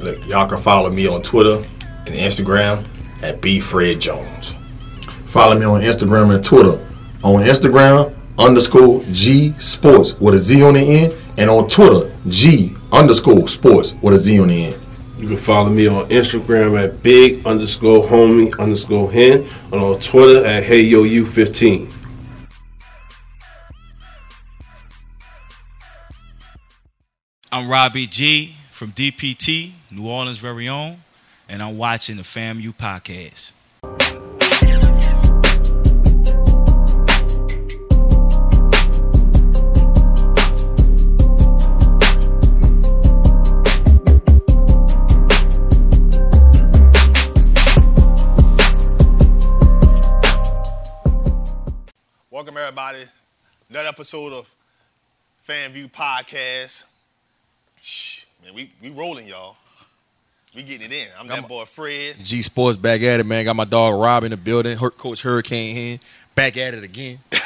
Look, y'all can follow me on Twitter and Instagram at B Fred Jones. Follow me on Instagram and Twitter. On Instagram, underscore G Sports with a Z on the end. And on Twitter, G underscore Sports with a Z on the end. You can follow me on Instagram at big underscore homie underscore hen and on Twitter at hey yo you 15. I'm Robbie G from DPT, New Orleans' very own, and I'm watching the FAMU podcast. Welcome everybody. Another episode of View Podcast. Shh, man, we we rolling, y'all. We getting it in. I'm that boy Fred. G Sports back at it, man. Got my dog Rob in the building. Her coach Hurricane Hen back at it again. Yeah.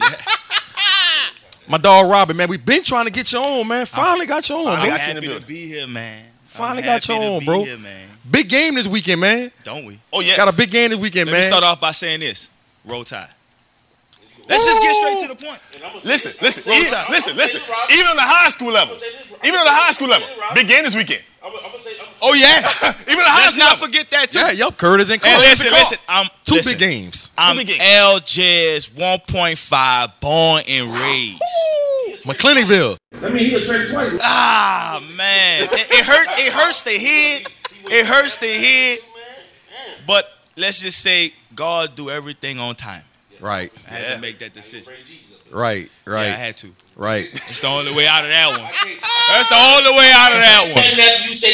My dog Robin, man, We've been trying to get you on, man. Finally got you on, Finally bro. got you in the happy to be here, man. Finally I'm got you happy to on, be bro. Here, man. Big game this weekend, man. Don't we? Oh yes. Got a big game this weekend, Let me man. start off by saying this: Roll Tide. Let's just get straight to the point. Listen, listen, Roll even, listen, listen. Even on the high school level, even on the high school level, big game this weekend. oh yeah, Even on the high Let's school not level. forget that too. yeah, yup. Curtis and And Carl. listen, listen. I'm Two listen, big games. I'm big games. LJ's 1.5 born and raised. McClinneyville. Ah man, it, it hurts. It hurts the head. It hurts the head. But let's just say God do everything on time. Right, I had Yeah. to make that decision. right, right, Yeah, I had to. right. It's the only way out of that one. That's the only way out of that one.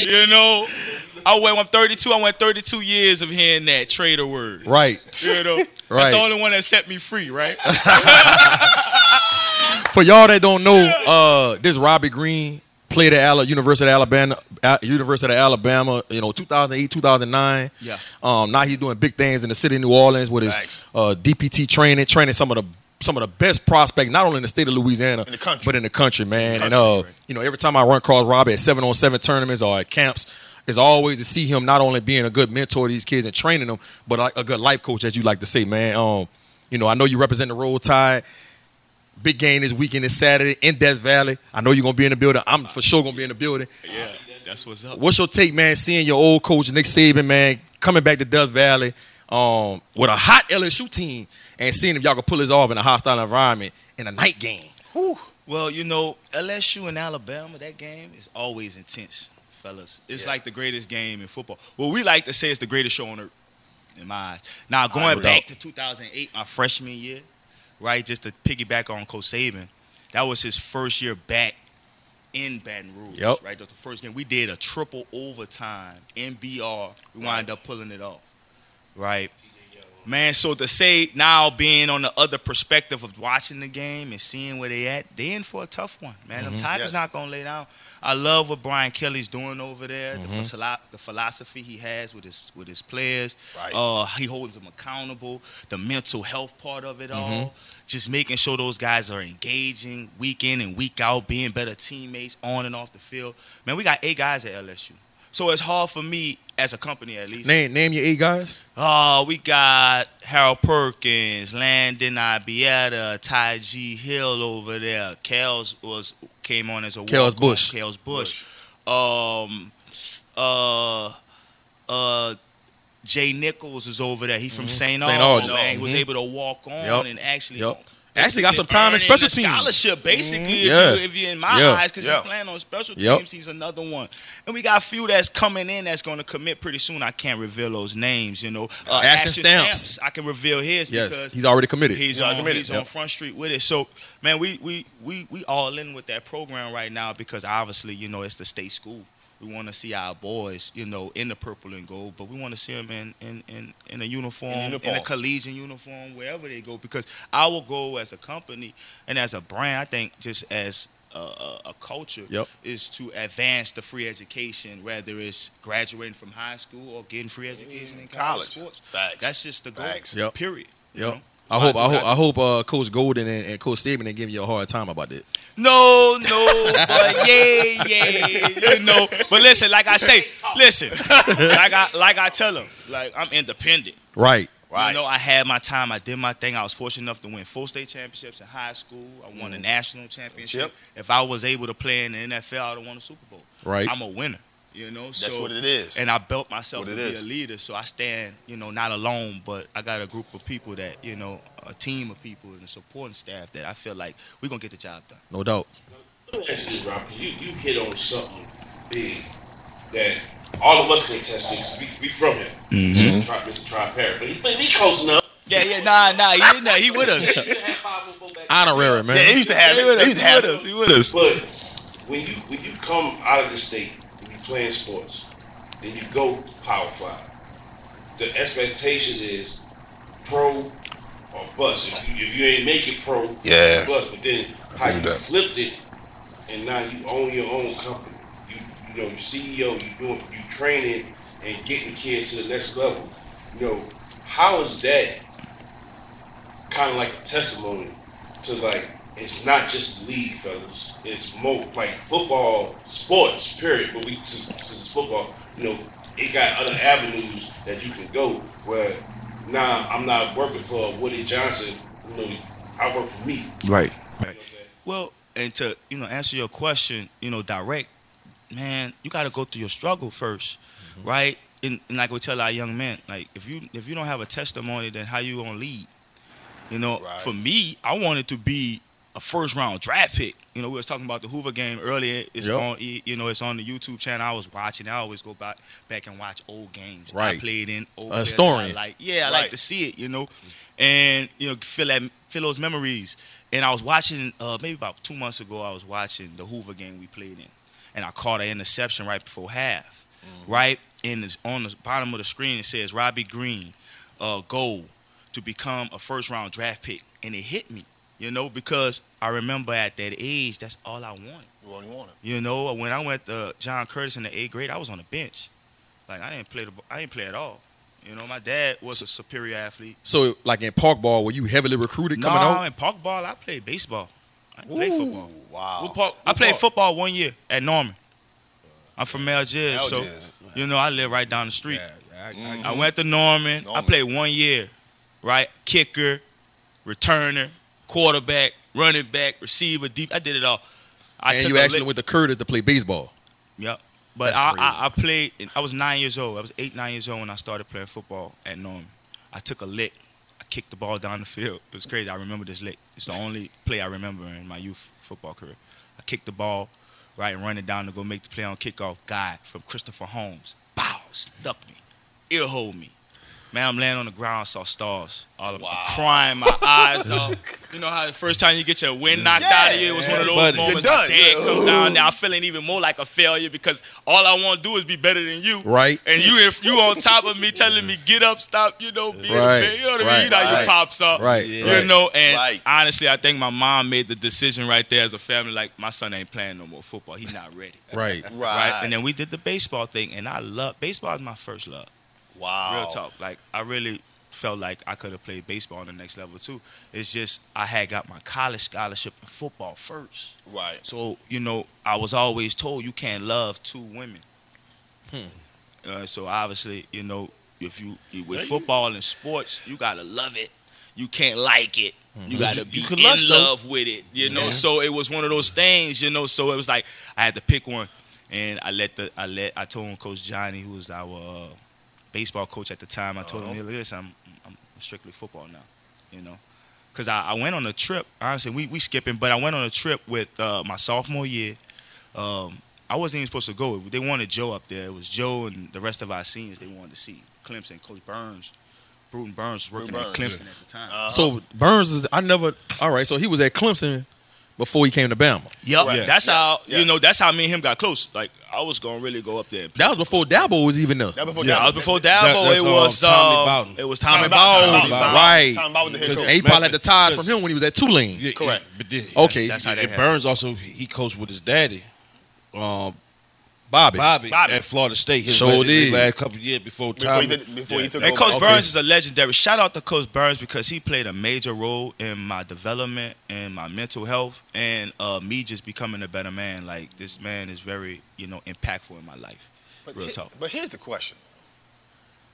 You know, I went. I'm 32. I went 32 years of hearing that traitor word. Right. You know, that's the only one that set me free, right? For y'all that don't know, uh, this Robbie Green played at Ala- University of Alabama, University of Alabama. You know, 2008, 2009. Yeah. Um, now he's doing big things in the city of New Orleans with his uh, DPT training, training some of the some of the best prospects, not only in the state of Louisiana, In but in the country, man. The and uh, right. you know, every time I run across Robbie at seven on seven tournaments or at camps. Is always to see him not only being a good mentor to these kids and training them, but like a good life coach, as you like to say, man. Um, you know, I know you represent the Roll Tide big game this weekend is Saturday in Death Valley. I know you're gonna be in the building. I'm for sure gonna be in the building. yeah, that's what's up. What's your take, man? Seeing your old coach Nick Saban, man, coming back to Death Valley um, with a hot LSU team and seeing if y'all can pull this off in a hostile environment in a night game. Whew. Well, you know, LSU and Alabama, that game is always intense, fellas. It's like the greatest game in football. Well, we like to say it's the greatest show on earth, in my eyes. Now, going back to 2008, my freshman year, right, just to piggyback on Coach Saban, that was his first year back in Baton Rouge, Yep. right? That the first game. We did a triple overtime in BR. We wind up pulling it off, right? Man, so to say now being on the other perspective of watching the game and seeing where they at, they in for a tough one, man. Them mm-hmm. Tigers Yes. not gonna lay down. I love what Brian Kelly's doing over there. Mm-hmm. The, philo- the philosophy he has with his with his players. Right. Uh, he holds them accountable. The mental health part of it Mm-hmm. all. Just making sure those guys are engaging week in and week out, being better teammates on and off the field. Man, we got eight guys at LSU. So it's hard for me as a company at least. Name name your eight guys. Oh, we got Harold Perkins, Landon Ibieta, Ty G Hill over there. Kels was came on as a Kels walk-on. Bush. Kels Bush. Um, uh, uh, Jay Nichols is over there. He from St. St. Albans. Albans. He was Mhm. able to walk on Yep. and actually. Yep. Basically Actually got some time in special a teams. Scholarship, basically, Mhm. if, Yeah. you, if you're in my Yeah. eyes, because Yeah. he's playing on special Yep. teams. He's another one. And we got a few that's coming in that's going to commit pretty soon. I can't reveal those names, you know. Uh, Ashton Ashton Stamps. I can reveal his Yes, because he's already committed. he's, already on, committed. he's on Front Street with it. So, man, we, we, we, we all in with that program right now because obviously, you know, it's the state school. We want to see our boys, you know, in the purple and gold, but we want to see them in, in, in, in a uniform, in, uniform. a collegiate uniform, wherever they go. Because our goal as a company and as a brand, I think, just as a, a, culture, Yep. is to advance the free education, whether it's graduating from high school or getting free education mm, in college, College. sports. Facts. That's just the goal. Facts. Yep. Period. you know? I hope I hope I hope uh, Coach Golden and, and Coach Saban didn't give you a hard time about that. No, no, but yeah, yeah, you know. But listen, like I say, listen, like I like I tell them, like I'm independent. Right. Right. You know, I had my time. I did my thing. I was fortunate enough to win four state championships in high school. I won a national championship. Yep. If I was able to play in the NFL, I'd have won a Super Bowl. Right. I'm a winner. You know, That's so, what it is. And I built myself What to it be is. a leader. So I stand, you know, not alone, but I got a group of people that, you know, a team of people and a supporting staff that I feel like we're gonna get the job done. No doubt. Let me ask you, Rob, 'cause you, you hit on something big that all of us can attest to. 'cause We, we from here. Mm-hmm. Tri- Mr. Tri Parish. But he, but he close enough. Yeah, yeah, nah, nah, he didn't know. He with us. He used to have 504 back Honorary, Yeah, man. they used to have He it. with They used to have it. us. He with us. But when you when you come out of the state, when you playing sports, then you go Power Five. The expectation is pro or bust. If you, if you ain't make it pro, Yeah. bust. But then how you that. flipped it, and now you own your own company. You you know you CEO. You doing you training and getting kids to the next level. You know how is that kind of like a testimony to like it's not just the league, fellas. It's more like football, sports, period. But we since, since it's football, you know, it got other avenues that you can go. Where now I'm not working for Woody Johnson. You know, I work for me. Right. You know what I'm saying? Well, and to you know answer your question, you know, direct, man, you got to go through your struggle 1st mm-hmm. right? And, and like we tell our young men, like if you if you don't have a testimony, then how you gonna lead? You know, Right. for me, I wanted to be a first round draft pick. You know, we was talking about the Hoover game earlier. It's Yep. on, you know, it's on the YouTube channel. I was watching. I always go back back and watch old games. I Right. played in old. A players historian. Like, yeah, I like to see it. You know, and you know, feel that feel those memories. And I was watching uh, maybe about two months ago. I was watching the Hoover game we played in, and I caught an interception right before half. Right, and it's on the bottom of the screen it says Robbie Green, uh, goal to become a first round draft pick, and it hit me. You know, because I remember at that age, that's all I wanted. You only want it. You know, when I went to John Curtis in the eighth grade, I was on the bench. Like I didn't play the, I didn't play at all. You know, my dad was a superior athlete. So, like in park ball, were you heavily recruited No, coming out? in park ball, I played baseball. I didn't play football. Wow. What part- I played part? football one year at Norman. I'm from Algiers, so you know I live right down the street. Yeah, yeah, I, I, I went to Norman. I played one year, right? Kicker, returner, quarterback, running back, receiver, deep. I did it all. I and took you actually lick- went to Curtis to play baseball. Yep. But I, I, I played. I was nine years old. I was eight, nine years old when I started playing football at Norman. I took a lick. I kicked the ball down the field. It was crazy. I remember this lick. It's the only play I remember in my youth football career. I kicked the ball, right, and running down to go make the play on kickoff. Guy from Christopher Holmes. Bow, stuck me, ear hold me. Man, I'm laying on the ground, saw stars. All of Wow. I'm crying, my eyes up. You know how the first time you get your wind knocked out of you, it was one of those buddy. moments. You're My done. dad Yeah. come down Now I'm feeling even more like a failure because all I want to do is be better than you. Right. And you if you on top of me telling me get up, stop, you know, be Right. a man. You know what I Right. mean? You know how Right. you pops up. Right. You know, and Right. honestly, I think my mom made the decision right there as a family, like my son ain't playing no more football. He's not ready. Right. Right. Right. And then we did the baseball thing and I love baseball is my first love. Wow. Real talk. Like I really felt like I could have played baseball on the next level too. It's just I had got my college scholarship in football first. Right. So you know, I was always told you can't love two women. Hmm. Uh, so obviously, you know, if you with football and sports, you gotta love it. You can't like it. You gotta be can in love with it. You know. So it was one of those things. You know. So it was like I had to pick one, and I let the I let I told Coach Johnny, who was our uh, baseball coach at the time. I told him, "Hey, listen, I'm, I'm strictly football now." You know because I, I went on a trip. Honestly, we we skipping, but I went on a trip with uh, my sophomore year. Um, I wasn't even supposed to go. They wanted Joe up there. It was Joe and the rest of our seniors they wanted to see. Clemson, Coach Burns, Burton Burns was working Burton at Burns, Clemson at the time. Uh-huh. So Burns is I never. All right. So he was at Clemson before he came to Bama. yep, Correct. that's how Yes, yes. you know. That's how me and him got close. Like I was gonna really go up there. That was before Dabo was even there. That before yeah, Dabo. Was before That- Dabo. that's, it um, was Tommy uh, Bowden. It was Tommy Tommy, Bowden, Bowden. Tommy Bowden. right? Tommy Bowden, the head Because coach. A probably had the ties from him when he was at Tulane. Yeah, Correct. But then, Okay. That's how that and happened. Burns also he coached with his daddy, um, Bobby. Bobby, Bobby. at Florida State. His Sure last, his last couple years before Before he did, before he took And over. Coach Okay. Burns is a legendary. Shout out to Coach Burns because he played a major role in my development and my mental health and uh, me just becoming a better man. Like this man is very, you know, impactful in my life. But, Real he- talk. but here's the question: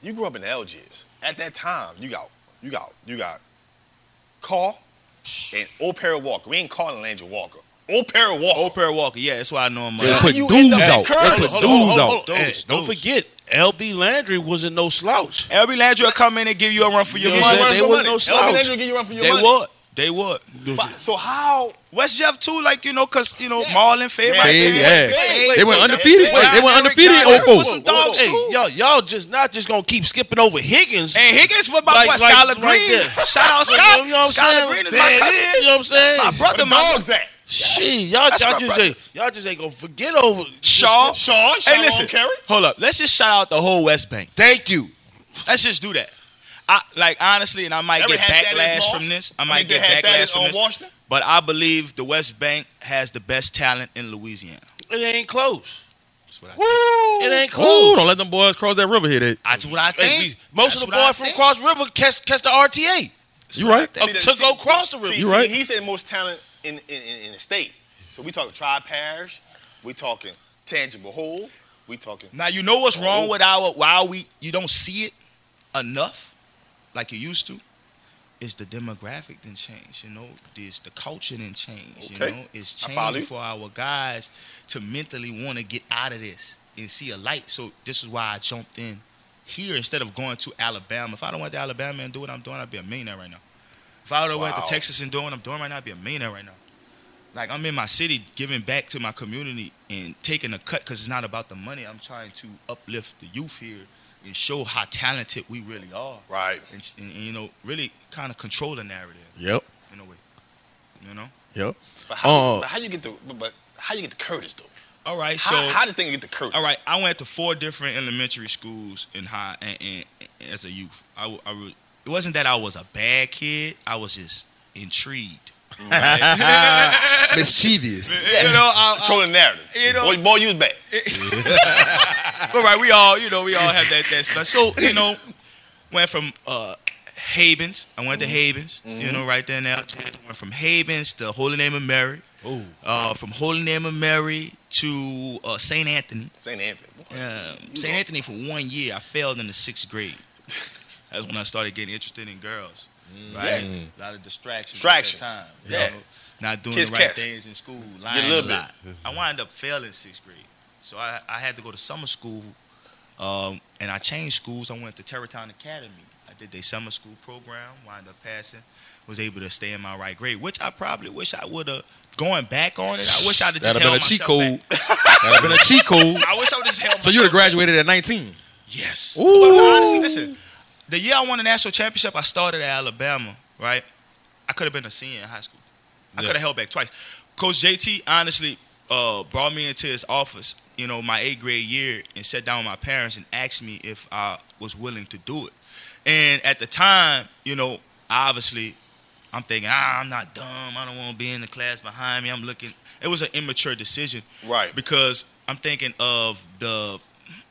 You grew up in the Algiers. At that time, you got you got you got Carl and Old Perry Walker. We ain't calling Landry Walker. Old Perry Walker. Old Perry Walker, yeah, that's why I know him. They Uh, put dudes out. They put Hold on, hold dudes out. on. Hey, Those- don't forget, LB Landry wasn't no slouch. LB Landry will come in and give you a run for your You know money. what I'm? They wasn't no LB slouch. Landry will give you a run for your They money. would. They would. But- So how? West Jeff too, like you know, cause you know Marlon Fave. Yeah, right Fave, there. yeah. Fave. They went So- undefeated. Fave. Wait, they went John undefeated Eric in John 04. with some dogs Hey, too. y'all, y'all just not just gonna keep skipping over Higgins. And Higgins with my Like- boy like- Skyler Green. that. Shout out You know- Scott. you know what I'm Skyler saying? Green is my cousin. You know what I'm saying? My brother, my dogs at? Shit, y'all, That's y'all my just brother. ain't, y'all just ain't gonna forget over Shaw. Shaw, Hey, Shawn listen. Carey. Hold up. Let's just shout out the whole West Bank. Thank you. Let's just do that. I like honestly, and I might Ever get had that backlash as from this. I mean, might they get had that backlash as from on this. Washington. But I believe the West Bank has the best talent in Louisiana. It ain't close. That's what I, It ain't Ooh, close. don't let them boys cross that river here. They, that's what I Hey, think. we- most That's of the what I boys from think. Cross River catch catch the RTA you right? uh, to go cross the river. See, You see, right. He said most talent in, in, in, the state. So we talking tri parish. We talking Tangipahoa. We talking. Now you know what's wrong with our why we you don't see it enough like you used to is the demographic didn't change. You know, this the culture didn't change. You Okay. know, it's changing for our guys to mentally want to get out of this and see a light. So this is why I jumped in here instead of going to Alabama. If I don't went to Alabama and do what I'm doing, I'd be a millionaire right now. If I would have went to Texas and doing what I'm doing right now, I'd be a millionaire right now. Like I'm in my city, giving back to my community and taking a cut because it's not about the money. I'm trying to uplift the youth here and show how talented we really are, Right. and, and, and, you know, really kind of control the narrative Yep. in a way. You know. Yep. But how, Uh, but how you get the but, but how you get the Curtis though? All right, so How, how does thing get the Curtis? all right, I went to four different elementary schools in high and, and, and as a youth. I, re- it wasn't that I was a bad kid. I was just intrigued. Right? Mischievous. you know, I, I, Controlling narrative. You know- boy, boy, you was bad. But right, we all, you know, we all have that that stuff. So, you know, went from uh Havens. I went to Havens, you know, right there now. Went from Havens to Holy Name of Mary. Ooh. Uh, from Holy Name of Mary to uh, St. Anthony. St. Anthony. Um, St. Anthony for one year. I failed in the sixth grade. That's when I started getting interested in girls. Right? A lot of distractions. Distractions. At that time. you Yeah. know, not doing Kiss, the right kiss. things in school. Get a Lying a, little bit. lot. I wound up failing sixth grade. So I, I had to go to summer school. Um, and I changed schools. I went to Terrytown Academy. I did their summer school program, wound up passing, was able to stay in my right grade, which I probably wish I would have, going back on it, I wish I'd have just That'd held been a cheat code. That'd have been a cheat code. I wish I would have just held So you'd have graduated at 19. Yes. Ooh. But honestly, listen. The year I won the national championship, I started at Alabama. Right. I could have been a senior in high school. I Yeah. could have held back twice. Coach JT honestly uh, brought me into his office, you know, my eighth grade year, and sat down with my parents and asked me if I was willing to do it. And at the time, you know, obviously, I'm thinking, ah, I'm not dumb. I don't want to be in the class behind me. I'm looking. It was an immature decision Right. because I'm thinking of the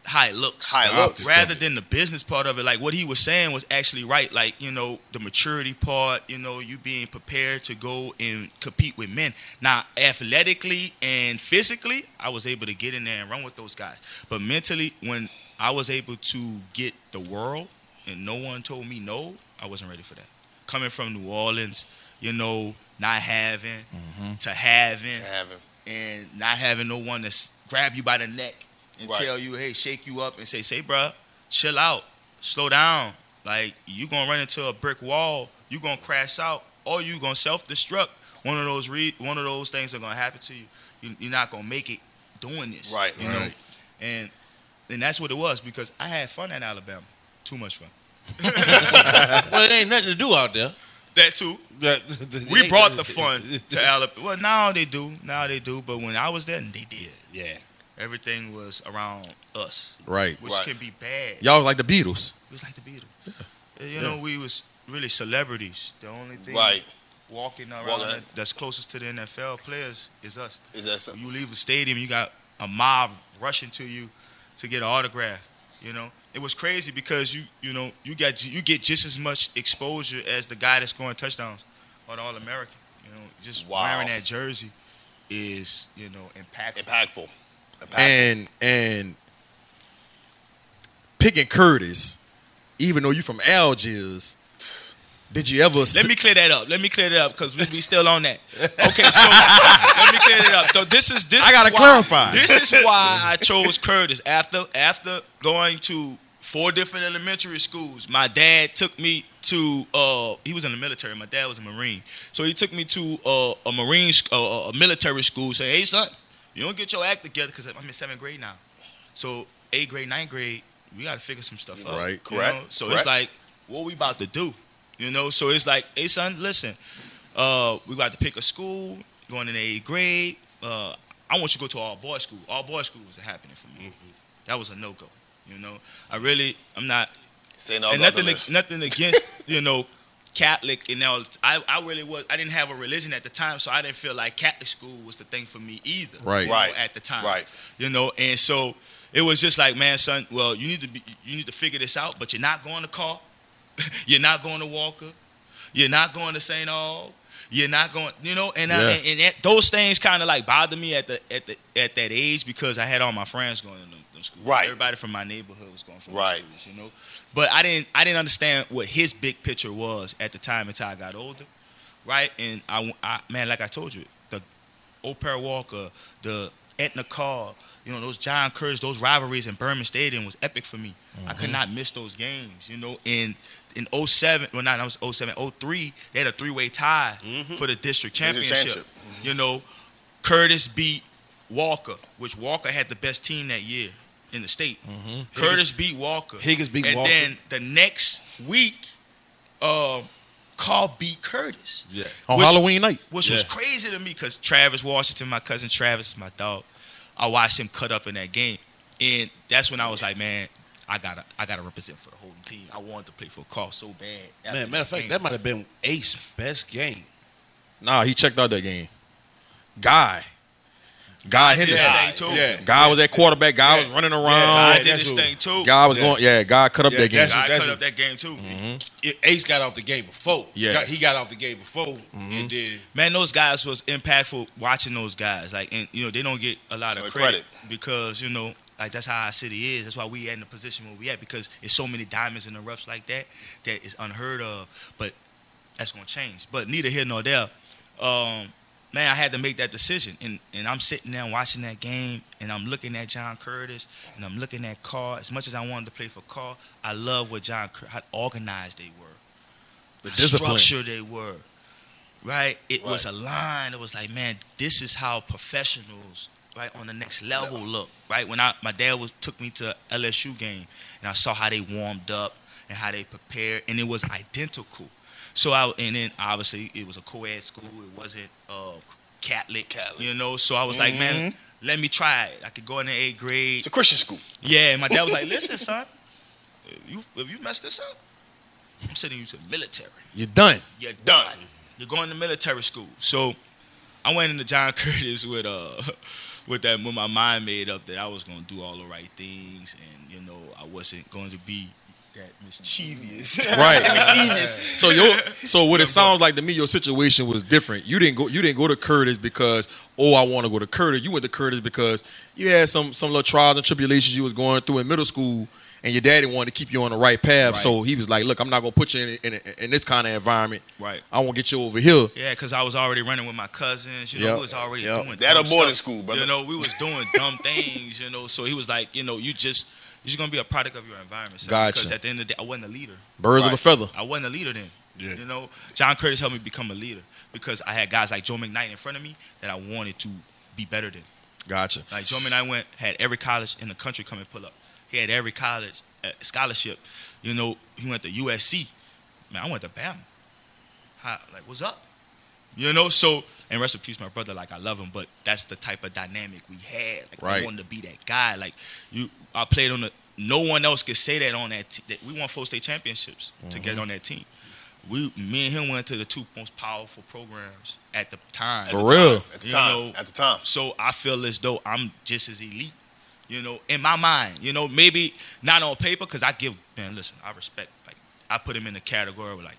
how it looks, How it looks. rather than the business part of it. Like what he was saying was actually right. Like you know the maturity part. You know you being prepared to go and compete with men. Now athletically and physically, I was able to get in there and run with those guys. But mentally, when I was able to get the world and no one told me no, I wasn't ready for that. Coming from New Orleans, you know, not having to having To have him. and not having no one to grab you by the neck and Right. tell you, hey, shake you up and say, say, bruh, chill out, slow down. Like you gonna run into a brick wall, you gonna crash out, or you gonna self destruct. One of those re- one of those things are gonna happen to you. you. You're not gonna make it doing this, Right. You know, and and that's what it was because I had fun at Alabama, too much fun. Well, it ain't nothing to do out there. That too. That- We brought the fun to Alabama. Well, now they do. Now they do. But when I was there, they did. Yeah. Everything was around us, Right. which Right. can be bad. Y'all was like the Beatles. It was like the Beatles. Uh, you know, we was really celebrities. The only thing Right. walking around Walking- that- that's closest to the NFL players is us. Is that something? You leave a stadium, you got a mob rushing to you to get an autograph. You know, it was crazy because you you know you got you get just as much exposure as the guy that's scoring touchdowns on All American. You know, just Wow. wearing that jersey is you know impactful. Impactful. And and picking Curtis, even though you're from Algiers, did you ever? Let me clear that up. Let me clear that up because we, we still on that. Okay, so let me clear it up. So this is this. I gotta why- clarify. This is why I chose Curtis after after going to four different elementary schools. My dad took me to. Uh, he was in the military. My dad was a Marine, so he took me to uh, a Marine uh, a military school. Say, hey son, you don't get your act together because I'm in seventh grade now. So eighth grade, ninth grade, we got to figure some stuff out. Right. Correct. know? So Correct. it's like, what we about to do? You know, so it's like, hey son, listen, uh, we got to pick a school going in eighth grade. Uh, I want you to go to all boys school. All boys school was happening for me. That was a no go. You know, I really, I'm not, Saying no. and go on the nothing, nothing against you know, Catholic. And now I, I really was, I didn't have a religion at the time, so I didn't feel like Catholic school was the thing for me either. Right. you know, Right. at the time. Right. You know, and so it was just like, man, son, well, you need to be, you need to figure this out, but you're not going to call, you're not going to Walker, you're not going to St. All, you're not going, you know, and I, and, and that, those things kind of like bothered me at the at the at that age because I had all my friends going to them, them schools. Right. Everybody from my neighborhood was going from Right. schools, you know. But I didn't I didn't understand what his big picture was at the time until I got older, right? And I, I man, like I told you, the O. Perry Walker, the Edna Karr, you know, those John Curtis, those rivalries in Behrman Stadium was epic for me. I Mm-hmm. could not miss those games, you know. In in 07, well not that was 07, 03, they had a three-way tie for the district championship. championship. You know, Curtis beat Walker, which Walker had the best team that year in the state. Curtis beat Walker. Higgins beat and Walker. And then the next week, uh, Carl beat Curtis Yeah. on which- Halloween night. which was crazy to me because Travis Washington, my cousin Travis, my dog. I watched him cut up in that game, and that's when I was like, man, I gotta, I gotta represent for the whole team. I wanted to play for Carl so bad. Man, matter of fact, game. that might have been Ace best game. Nah, he checked out that game. Guy, Guy did his thing too. Yeah. Guy was at quarterback. Guy was running around. Yeah, did that's his thing too. Guy was Yeah. going. Yeah, Guy cut up Yeah, that game. that's- Guy that's cut who- up that game too. It- Ace got off the game before. Yeah. He got off the game before, and then Man, those guys was impactful. Watching those guys, like, and you know, they don't get a lot of credit, credit. because you know, like that's how our city is. That's why we in the position where we at because it's so many diamonds in the roughs like that that is unheard of. But that's gonna change. But neither here nor there. Um, man, I had to make that decision, and and I'm sitting there watching that game, and I'm looking at John Curtis, and I'm looking at Karr. As much as I wanted to play for Karr, I love what John how organized they were, The how discipline. structured they were. Right, it was a line. It was like, man, this is how professionals, right, on the next level look. Right, when I my dad was took me to LSU game, and I saw how they warmed up and how they prepared, and it was identical. So I and then obviously it was a co-ed school. It wasn't uh, Catholic, Catholic. you know. So I was like, man, let me try it. I could go in the eighth grade. It's a Christian school. Yeah, and my dad was like, listen, son, if you if you mess this up, I'm sending you to the military. You're done. You're done. You're going to military school. So I went into John Curtis with uh with that with my mind made up that I was gonna do all the right things and you know I wasn't going to be that mischievous. Right. so your so what it sounds like to me, your situation was different. You didn't go you didn't go to Curtis because oh I want to go to Curtis. You went to Curtis because you had some some little trials and tribulations you was going through in middle school, and your daddy wanted to keep you on the right path. Right. So he was like, look, I'm not gonna put you in in, in this kind of environment. right. I want to get you over here. Yeah, because I was already running with my cousins. You know, Yep. we was already Yep. doing That dumb a boarding stuff. school, brother. You know, we was doing dumb things. You know, so he was like, you know, you just you're just gonna be a product of your environment. son, Gotcha. Because at the end of the day, I wasn't a leader. Birds of a feather. I wasn't a leader then. Yeah. You know, John Curtis helped me become a leader because I had guys like Joe McKnight in front of me that I wanted to be better than. Gotcha. Like Joe McKnight went had every college in the country come and pull up. He had every college uh, scholarship. You know, he went to USC. Man, I went to Bama. How, like, what's up? You know, so and rest in peace, my brother. Like I love him, but that's the type of dynamic we had. Like Right. I wanted to be that guy. Like you, I played on the. No one else could say that on that. Te- that we won four state championships mm-hmm. to get on that team. we, me and him went to the two most powerful programs at the time. At For the real? time, at the time, know, at the time. So I feel as though I'm just as elite, you know, in my mind. You know, maybe not on paper because I give man. Listen, I respect. Like I put him in the category with like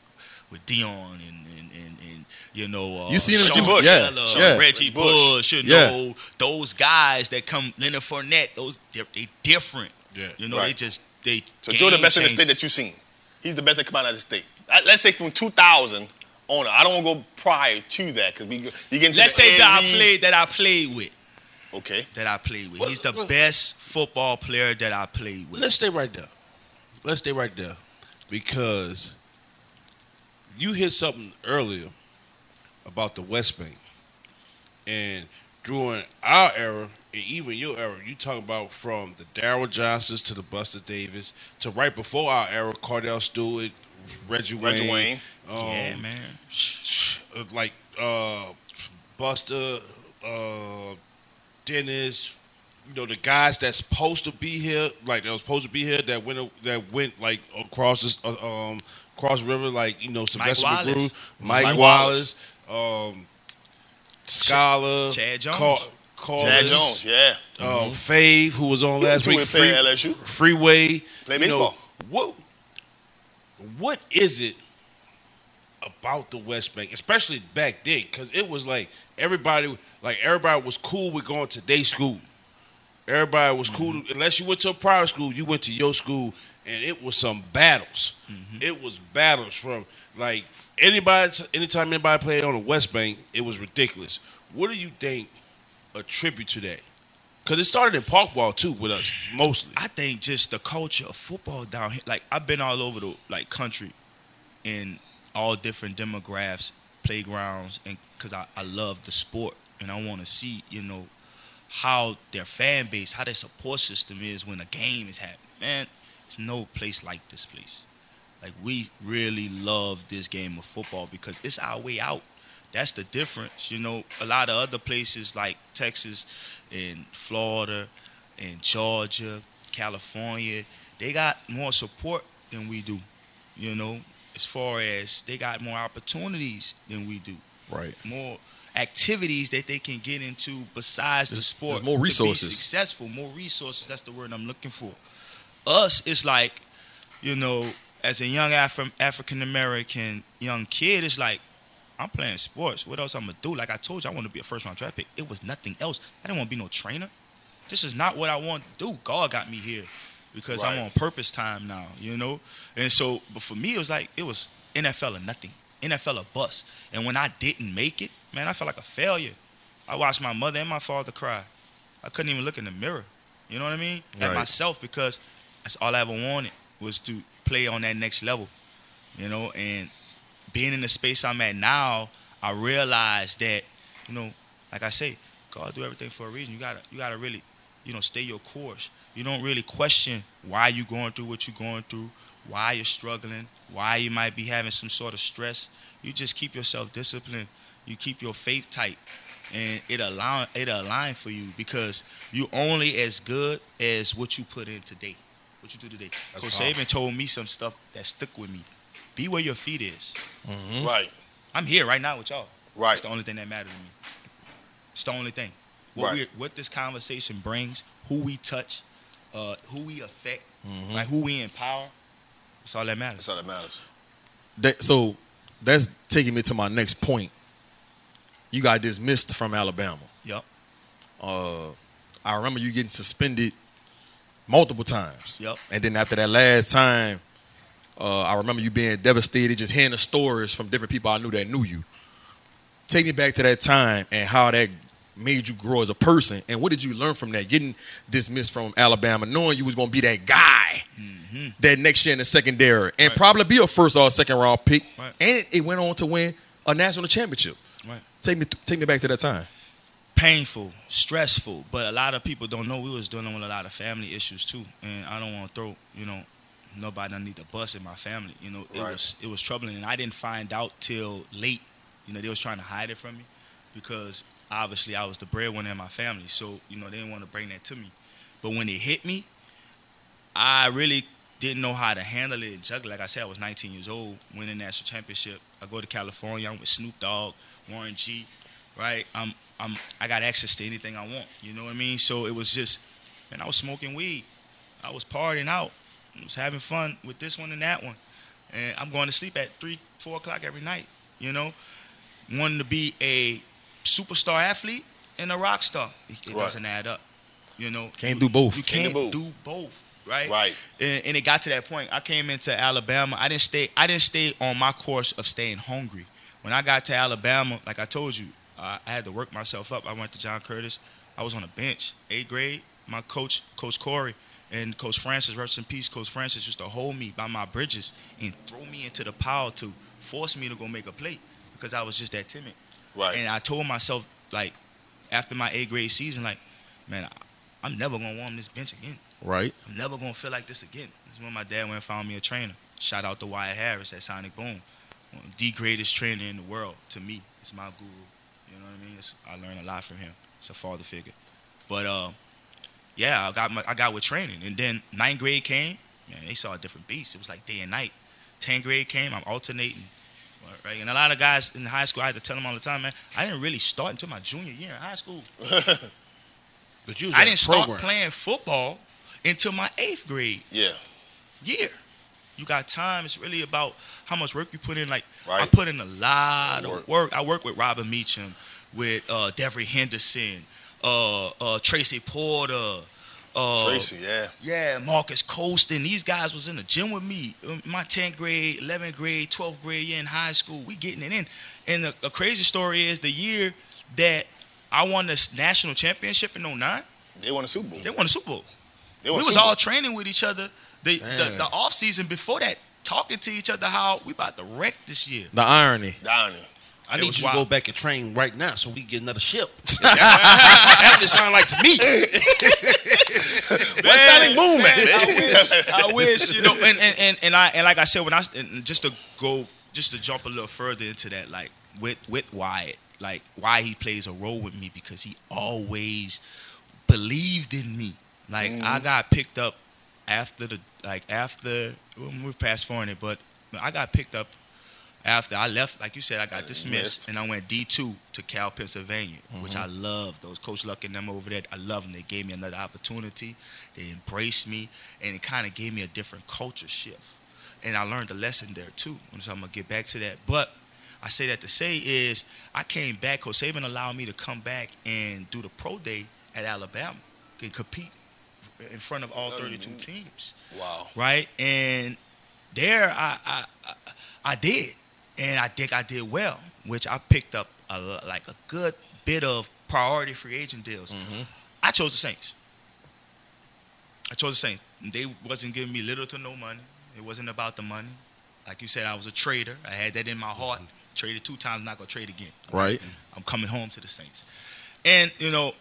with Dion and and and, and you know. Uh, You seen him Sean do- yeah, Keller, yeah. Reggie Bush. Bush. You Yeah. know, those guys that come Leonard Fournette. Those they're, they different. Yeah. You know, they just they. So Joe the game best in the state that you've seen. He's the best that come out of the state. Let's say from 2000 on. I don't want to go prior to that because we go- you get Let's the say that I played that I played with. Okay. That I played with. Well, He's the well- best football player that I played with. Let's stay right there. Let's stay right there because you hit something earlier about the West Bank, and during our era and even your era, you talk about from the Daryl Johnsons to the Buster Davis to right before our era, Kordell Stewart, Reggie, Reggie Wayne, Wayne. um, yeah, man. like uh, Buster, uh, Dennis, you know the guys that's supposed to be here, like that was supposed to be here, that went that went like across this, uh, um, cross river, like you know Sylvester Wallace. McGrew, Mike, Mike Wallace, um, Scholar, Chad Jones. Car- Carlos, Chad Jones. Yeah. uh, Fave, who was on He was last week, two-way player at LSU. Freeway, Play you know, baseball. what what is it about the West Bank, especially back then? Because it was like everybody, like everybody was cool with going to day school. Everybody was cool Mm-hmm. unless you went to a private school. You went to your school, and it was some battles. Mm-hmm. It was battles from like anybody. Anytime anybody played on the West Bank, it was ridiculous. What do you think attribute to that? Because it started in park ball too with us mostly. I think just the culture of football down here. Like I've been all over the like country, in all different demographics, playgrounds, and because I, I love the sport and I want to see you know how their fan base, how their support system is when a game is happening. Man, there's no place like this place. Like we really love this game of football because it's our way out. That's the difference. You know, a lot of other places like Texas and Florida and Georgia, California, they got more support than we do. You know, as far as they got more opportunities than we do, Right. more activities that they can get into besides the sport. there's more to be resources. successful, more resources. That's the word I'm looking for. Us, it's like, you know, as a young Afri- African American young kid, it's like I'm playing sports. What else I'm gonna do? Like I told you, I want to be a first round draft pick. It was nothing else. I didn't want to be no trainer. This is not what I want to do. God got me here because I'm on purpose time now, you know. And so, but for me, it was like it was NFL or nothing. NFL or bust. And when I didn't make it, man, I felt like a failure. I watched my mother and my father cry. I couldn't even look in the mirror. You know what I mean? At myself because that's all I ever wanted was to play on that next level. You know, and being in the space I'm at now, I realize that, you know, like I say, God do everything for a reason. You gotta you gotta really, you know, stay your course. You don't really question why you going through what you're going through, why you're struggling, why you might be having some sort of stress. You just keep yourself disciplined. You keep your faith tight, and it allow it align for you because you only as good as what you put in today, what you do today. Coach Saban told me some stuff that stuck with me. Be where your feet is. Right. I'm here right now with y'all. Right. It's the only thing that matters to me. It's the only thing. What Right. we what this conversation brings, who we touch, uh, who we affect, Mm-hmm. like who we empower. That's all that matters. That's all that matters. That, so that's taking me to my next point. You got dismissed from Alabama. Yep. Uh, I remember you getting suspended multiple times. Yep. And then after that last time, uh, I remember you being devastated, just hearing the stories from different people I knew that knew you. Take me back to that time and how that made you grow as a person, and what did you learn from that? Getting dismissed from Alabama, knowing you was going to be that guy that next year in the secondary, and Mm-hmm. Right. probably be a first or second round pick, Right. and it, it went on to win a national championship. Right. Take me, take me back to that time. Painful, stressful, but a lot of people don't know we was dealing with a lot of family issues too, and I don't want to throw you know nobody underneath the bus in my family. You know, it Right. was it was troubling, and I didn't find out till late. You know, they was trying to hide it from me because obviously I was the breadwinner in my family, so you know they didn't want to bring that to me. But when it hit me, I really didn't know how to handle it and juggle. Like I said, I was 19 years old, winning national championship. I go to California. I'm with Snoop Dogg, Warren G. Right? I'm I'm I got access to anything I want. You know what I mean? So it was just, man, I was smoking weed. I was partying out. I was having fun with this one and that one. And I'm going to sleep at three, four o'clock every night. You know, wanting to be a superstar athlete and a rock star. It, it Right. doesn't add up. You know, Can't do both. You Can't can't do do both, right? Right. And, and it got to that point. I came into Alabama. I didn't stay. I didn't stay on my course of staying hungry. When I got to Alabama, like I told you, uh, I had to work myself up. I went to John Curtis. I was on a bench, eighth grade. My coach, Coach Corey, and Coach Francis, rest in peace, Coach Francis used to hold me by my bridges and throw me into the pile to force me to go make a play because I was just that timid. Right. And I told myself, like, after my eighth grade season, like, man, I, I'm never gonna warm this bench again. Right. I'm never gonna feel like this again. This is when my dad went and found me a trainer. Shout out to Wyatt Harris at Sonic Boom, the greatest trainer in the world to me. It's my guru. You I mean? It's, I learned a lot from him. It's a father figure. But uh, yeah, I got my, I got with training, and then ninth grade came. Man, they saw a different beast. It was like day and night. Tenth grade came. I'm alternating. Right, and a lot of guys in high school, I had to tell them all the time, man. I didn't really start until my junior year in high school. But you I didn't start playing football until my eighth grade yeah. year. You got time. It's really about how much work you put in. Like I put in a lot Work. of work. I work with Robin Meachem, with uh, Devery Henderson, uh, uh, Tracy Porter. Uh, Tracy, yeah. yeah, Marques Colston. These guys was in the gym with me. My 10th grade, 11th grade, 12th grade year in high school. We getting it in. And the, the crazy story is the year that I won the national championship in 09, They won a Super Bowl. they won the Super Bowl They we won was Super all Bowl. training with each other. The, the the off season before that, talking to each other how we about to wreck this year. The irony. down there. I It need was you to go back and train right now so we can get another ship. That's what it sound like to me. What's Sonic Boom man. I wish, I wish, you know, and, and, and, and I and like I said, when I and just to go, just to jump a little further into that, like with with Wyatt, like why he plays a role with me because he always believed in me. Like I mm. got picked up after the like after well, we're past foreign it, but I got picked up after I left. Like you said, I got dismissed and I went D two to Cal, Pennsylvania, which I love. Those Coach Luck and them over there, I love them. They gave me another opportunity. They embraced me, and it kind of gave me a different culture shift. And I learned a lesson there too. So I'm gonna get back to that, but. I say that to say is I came back. Coach Saban allowed me to come back and do the pro day at Alabama and compete in front of all 32 teams, Wow. right? And there I I, I, I did, and I think I did well, which I picked up a, like a good bit of priority free agent deals. Mm-hmm. I chose the Saints. I chose the Saints. They wasn't giving me little to no money. It wasn't about the money. Like you said, I was a traitor. I had that in my heart. Mm-hmm. Traded two times, not gonna trade again. Right. I'm coming home to the Saints. And, you know,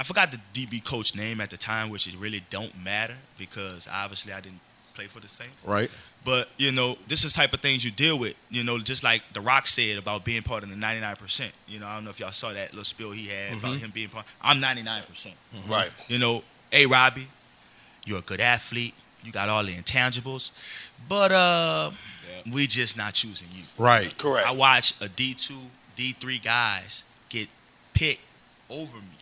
I forgot the DB coach name at the time, which it really don't matter because obviously I didn't play for the Saints. Right. But, you know, this is the type of things you deal with. You know, just like The Rock said about being part of the 99%. You know, I don't know if y'all saw that little spill he had about him being part. I'm 99%. Right. You know, hey Robbie, you're a good athlete. You got all the intangibles, but uh, we just not choosing you. Right. Correct. I watched a D two, D three guys get picked over me,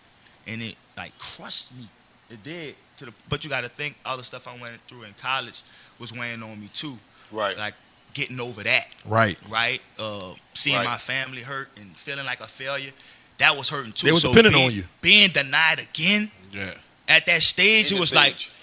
and it like crushed me. It did. To the but you got to think all the stuff I went through in college was weighing on me too. Right. Like getting over that Right. right? Uh, seeing Right. my family hurt and feeling like a failure, that was hurting too. They was So depending being- on you. Being denied again Yeah. at that stage, In it was stage. like,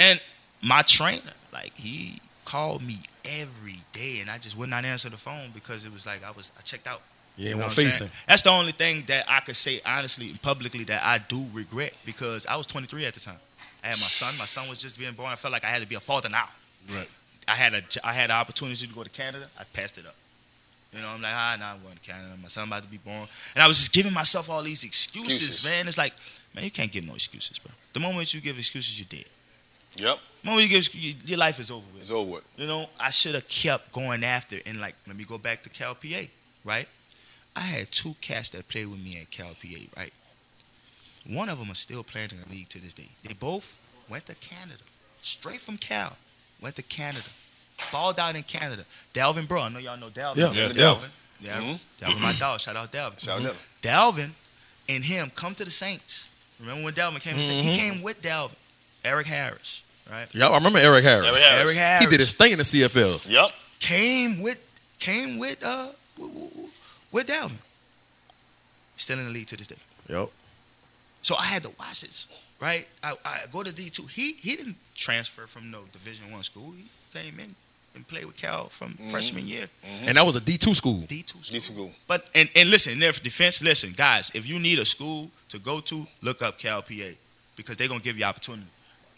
and my trainer, like he called me every day, and I just would not answer the phone because it was like I was I checked out. Yeah, You know won't what I'm face saying? him. That's the only thing that I could say honestly and publicly that I do regret because I was 23 at the time. I had my son. My son was just being born. I felt like I had to be a father now. Right. I had a I had an opportunity to go to Canada. I passed it up. You know, I'm like, ah, nah, I'm going to Canada. My son about to be born, and I was just giving myself all these excuses, Excuses. man. It's like, man, you can't give no excuses, bro. The moment you give excuses, you're dead. Yep. The moment you give, your life is over with. It's over with. You know, I should have kept going after. And like, let me go back to Cal PA, right? I had two cats that played with me at Cal PA, right? One of them is still playing in the league to this day. They both went to Canada, straight from Cal. went to Canada, balled out in Canada. Dalvin, bro, I know y'all know Dalvin. Yeah. Yeah. Dalvin. Yeah, Mhm. Delvin, my dog. Shout out Dalvin. Shout out Dalvin and him come to the Saints. Remember when Dalvin came? to the Saints? He came with Dalvin, Eric Harris, right? Yeah, I remember Eric Harris. Eric Harris. Eric Harris. He did his thing in the CFL. Yep. came with came with uh w- w- with Dalvin. Still in the league to this day. Yep. So I had to watch this, right? I, I go to D two. He he didn't transfer from no Division One school. He came in and played with Cal from mm-hmm. freshman year. Mm-hmm. And that was a D two school. D two school. D school. But and, and listen, in their defense, listen, guys, if you need a school to go to, look up Cal PA because they're gonna give you opportunity.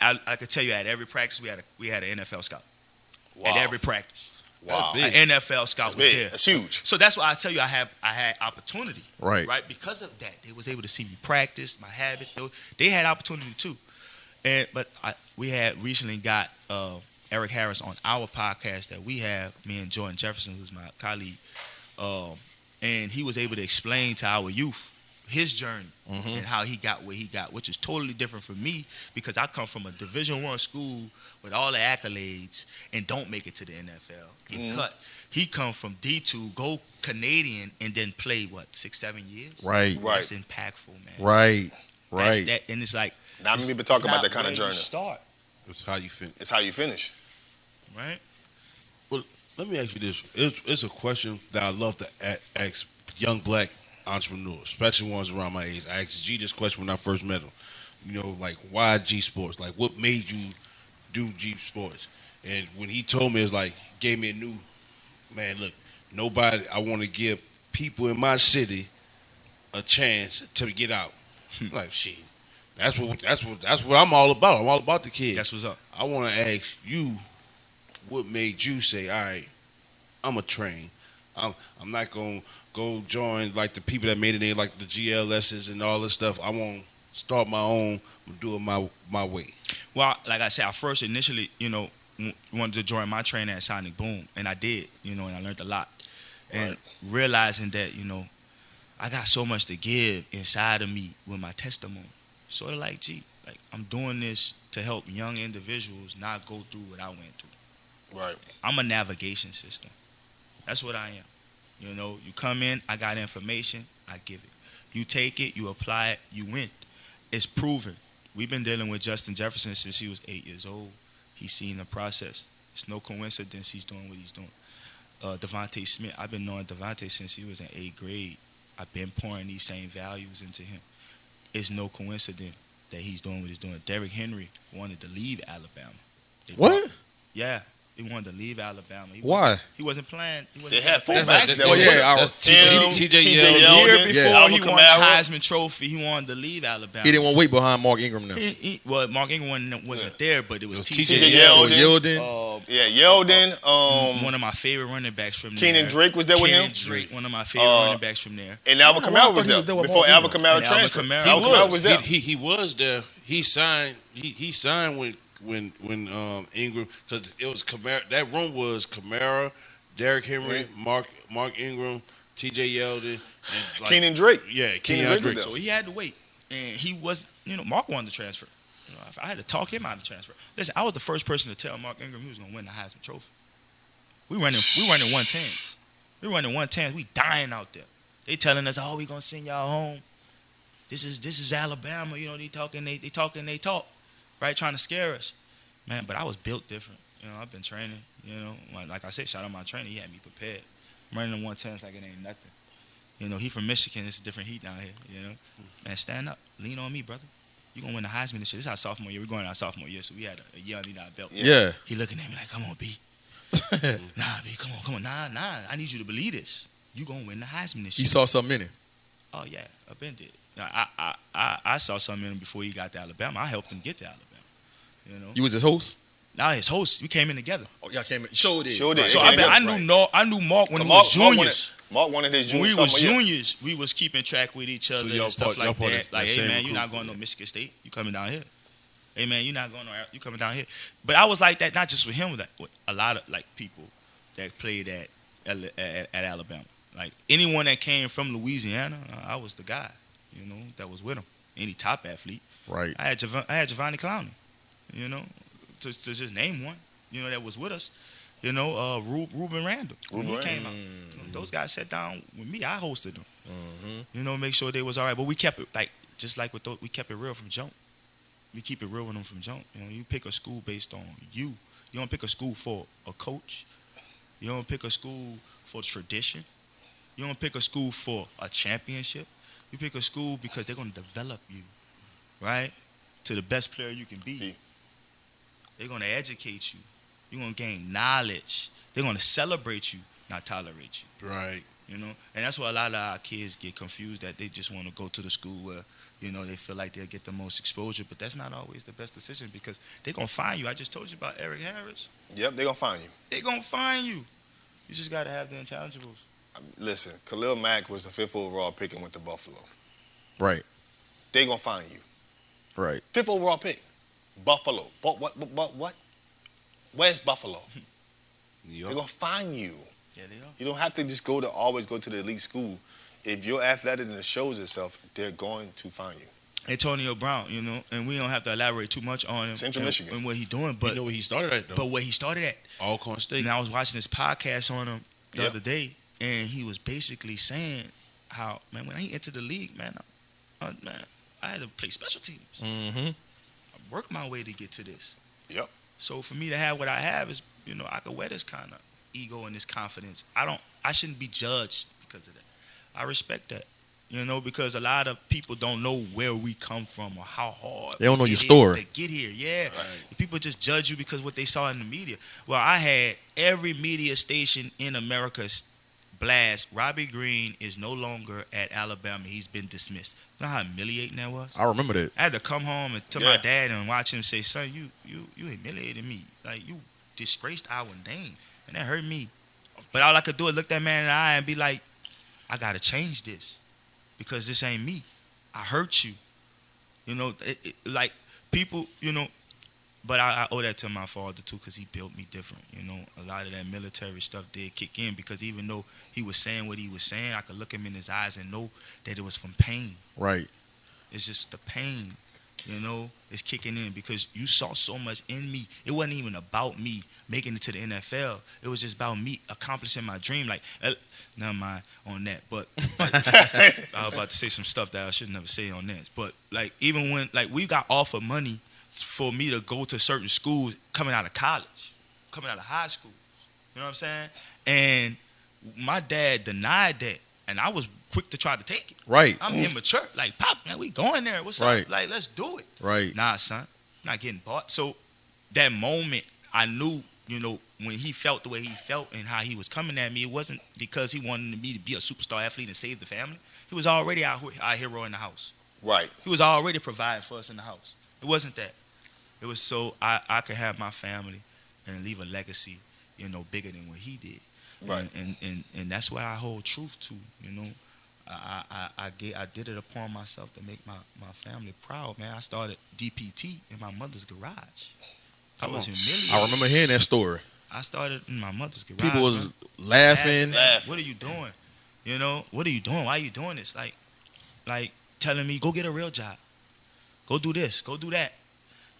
I, I could tell you at every practice we had a we had an NFL scout. Wow. At every practice. Wow. An. NFL scout That's was big. there. That's huge. So that's why I tell you I have I had opportunity. Right. Right. Because of that, they was able to see me practice my habits. They, they had opportunity too. And but I, we had recently got uh, Eric Harris on our podcast that we have. Me and Jordan Jefferson, who's my colleague, um, and he was able to explain to our youth his journey mm-hmm. and how he got where he got, which is totally different from me because I come from a Division One school with all the accolades and don't make it to the NFL. Get mm-hmm. cut. He come from D two, go Canadian, and then play what six, seven years. Right. Right. That's impactful, man. Right. That's Right. that, and it's like Not many it's- people talking about that kind of where you journey. Start That's how you finish. It's how you finish. right. Well, let me ask you this: it's, it's a question that I love to ask young black entrepreneurs, especially ones around my age. I asked G this question when I first met him. You know, like why G Sports? Like, what made you do G Sports? And when he told me, it's like gave me a new man. Look, nobody. I want to give people in my city a chance to get out. Hmm. like, shit. That's what. That's what. That's what I'm all about. I'm all about the kids. That's what's up. I want to ask you, what made you say, "All right, I'm a train. I'm I'm not gonna go join like the people that made it in, like the GLSs and all this stuff. I won't start my own, do it my my way." Well, like I said, I first initially, you know, wanted to join my training at Sonic Boom, and I did, you know, and I learned a lot. And realizing that, you know, I got so much to give inside of me with my testimony. Sort of like, gee, like I'm doing this to help young individuals not go through what I went through. Right. I'm a navigation system. That's what I am. You know, you come in, I got information, I give it. You take it, you apply it, you win. It's proven. We've been dealing with Justin Jefferson since he was eight years old. He's seen the process. It's no coincidence he's doing what he's doing. Uh, DeVonta Smith, I've been knowing DeVonta since he was in eighth grade. I've been pouring these same values into him. It's no coincidence that he's doing what he's doing. Derrick Henry wanted to leave Alabama. They What? brought- yeah, he wanted to leave Alabama. He Why? Wasn't, he wasn't playing. He wasn't They had playing. fullbacks that Oh, yeah, with him. our- That's TJ TJ Yeldon. Yeldon, year before Yeah. he won the Heisman Trophy, he wanted to leave Alabama. He didn't want to wait behind Mark Ingram now. He- he- well, Mark Ingram wasn't, wasn't there, but it was, was TJ. TJ Yeldon. Yeldon. Uh, yeah, Yeldon. Um, one of my favorite running backs from Kenyan there. Drake was there with Kenyan him? Drake, one of my favorite Uh, running backs from there. and Alvin Kamara was there was there before Alvin Kamara transferred. Alvin. Kamara was there. He, he he was there. He signed. He he signed when when when um, Ingram because it was Kamara. That room was Kamara, Derrick Henry, Mark Mark Ingram, T.J. Yeldon, and like, Kenyan Drake. Yeah, Kenyan Kenyan Drake Drake. So he had to wait, and he was, you know, Mark wanted to transfer. You know, I had to talk him out of transfer. Listen, I was the first person to tell Mark Ingram he was going to win the Heisman Trophy. We running, we running one tens. We running one tens. We dying out there. They telling us, oh, we gonna send y'all home. This is this is Alabama. You know, they talking, they they talking, they talk, right? Trying to scare us, man. But I was built different. You know, I've been training. You know, like, like I said, shout out my trainer. He had me prepared. I'm running one tens like it ain't nothing. You know, he from Michigan. It's a different heat down here. You know, hmm. man, stand up, lean on me, brother. You gonna win the Heisman this year. This is our sophomore year. We're going to our sophomore year, so we had a, a year under our belt. Yeah. He looking at me like, come on, B. nah, B, come on, come on. Nah, nah. I need you to believe this. You gonna win the Heisman this He year. saw something in him. oh yeah, I've been did. I, I, I, I saw something in him before he got to Alabama. I helped him get to Alabama. You know. You was his host. now his host, we came in together. Oh, y'all came in. Showed it. Sure did. So I, came I knew right. no, I knew Mark when So we Mark, was Mark wanted, juniors. Mark wanted his When we was sophomore year. juniors, we was keeping track with each other y'all and stuff part- like part of that. that Like, hey man, you're not going to group. Michigan State. You coming down here? Hey man, you're not going nowhere. You coming down here? But I was like that, not just with him, with, with a lot of like people that played at at, at, at Alabama. Like anyone that came from Louisiana, I was the guy, you know, that was with him. Any top athlete. Right. I had Jav- I had Jadeveon Clowney, you know, to, to just name one. you know, that was with us. You know, uh, Randall. When he came out, Mm. Know, those guys sat down with me. I hosted them. Mhm. You know, make sure they was all right. But we kept it like just like with those, we kept it real from jump. We keep it real with them from jump. You know, you pick a school based on you. You don't pick a school for a coach. You don't pick a school for tradition. You don't pick a school for a championship. You pick a school because they're going to develop you, right, to the best player you can be. Be. They're going to educate you. You're going to gain knowledge. They're going to celebrate you, not tolerate you. Right. You know, and that's why a lot of our kids get confused that they just want to go to the school where, you know, they feel like they'll get the most exposure, but that's not always the best decision because they're gonna find you. I just told you about Eric Harris. Yep, they're gonna find you. They're gonna find you. You just gotta have the intangibles. Listen, Khalil Mack was the fifth overall pick and went to Buffalo. Right. They're gonna find you. Right. Fifth overall pick, Buffalo. But what? What? What? what? Where's Buffalo? New They're gonna find you. Yeah, they are. You don't have to just go to always go to the elite school. If you're athletic and it shows itself, they're going to find you. Antonio Brown, you know, and we don't have to elaborate too much on him Central and, Michigan. and what he's doing, but you know where he started at though. but where he started at. Alcorn State. And I was watching this podcast on him the Yep. other day, and he was basically saying how man when he entered the league, man, I, I- man, I had to play special teams. Mm-hmm. I worked my way to get to this. Yep. So for me to have what I have is, you know, I could wear this kind of ego and this confidence. I don't. I shouldn't be judged because of that. I respect that. You know, because a lot of people don't know where we come from or how hard They don't know it your story. to get here. Yeah, people just judge you because what they saw in the media. Well, I had every media station in America s- blast. Robbie Green is no longer at Alabama. He's been dismissed. You know how humiliating that was. I remember that. I had to come home and to my dad and watch him say, "Son, you you you humiliated me. Like you disgraced our name, and that hurt me." But all I could do is look that man in the eye and be like, "I gotta change this because this ain't me. I hurt you." You know, it, it, like people, you know. But I, I owe that to my father too, because he built me different. You know, a lot of that military stuff did kick in because even though he was saying what he was saying, I could look him in his eyes and know that it was from pain. Right. It's just the pain, you know, is kicking in because you saw so much in me. It wasn't even about me making it to the NFL. It was just about me accomplishing my dream. Like, uh, never mind on that. But, but I was about to say some stuff that I should never say on this. But like, even when like we got offered money for me to go to certain schools coming out of college, coming out of high school. You know what I'm saying? And my dad denied that, and I was quick to try to take it. Right. I'm immature. Like, pop, man, we going there. What's Right. up? Like, let's do it. Right. Nah, son, not getting bought. So that moment, I knew, you know, when he felt the way he felt and how he was coming at me, it wasn't because he wanted me to be a superstar athlete and save the family. He was already our, our hero in the house. Right. He was already providing for us in the house. It wasn't that. It was so I, I could have my family and leave a legacy, you know, bigger than what he did. Right. And and, and, and that's what I hold truth to, you know. I, I, I, get, I did it upon myself to make my, my family proud, man. I started DPT in my mother's garage. I was humiliated. I remember hearing that story. I started in my mother's garage. People was man laughing. Laughing. What are you doing? You know, what are you doing? Why are you doing this? Like, like telling me go get a real job, go do this, go do that.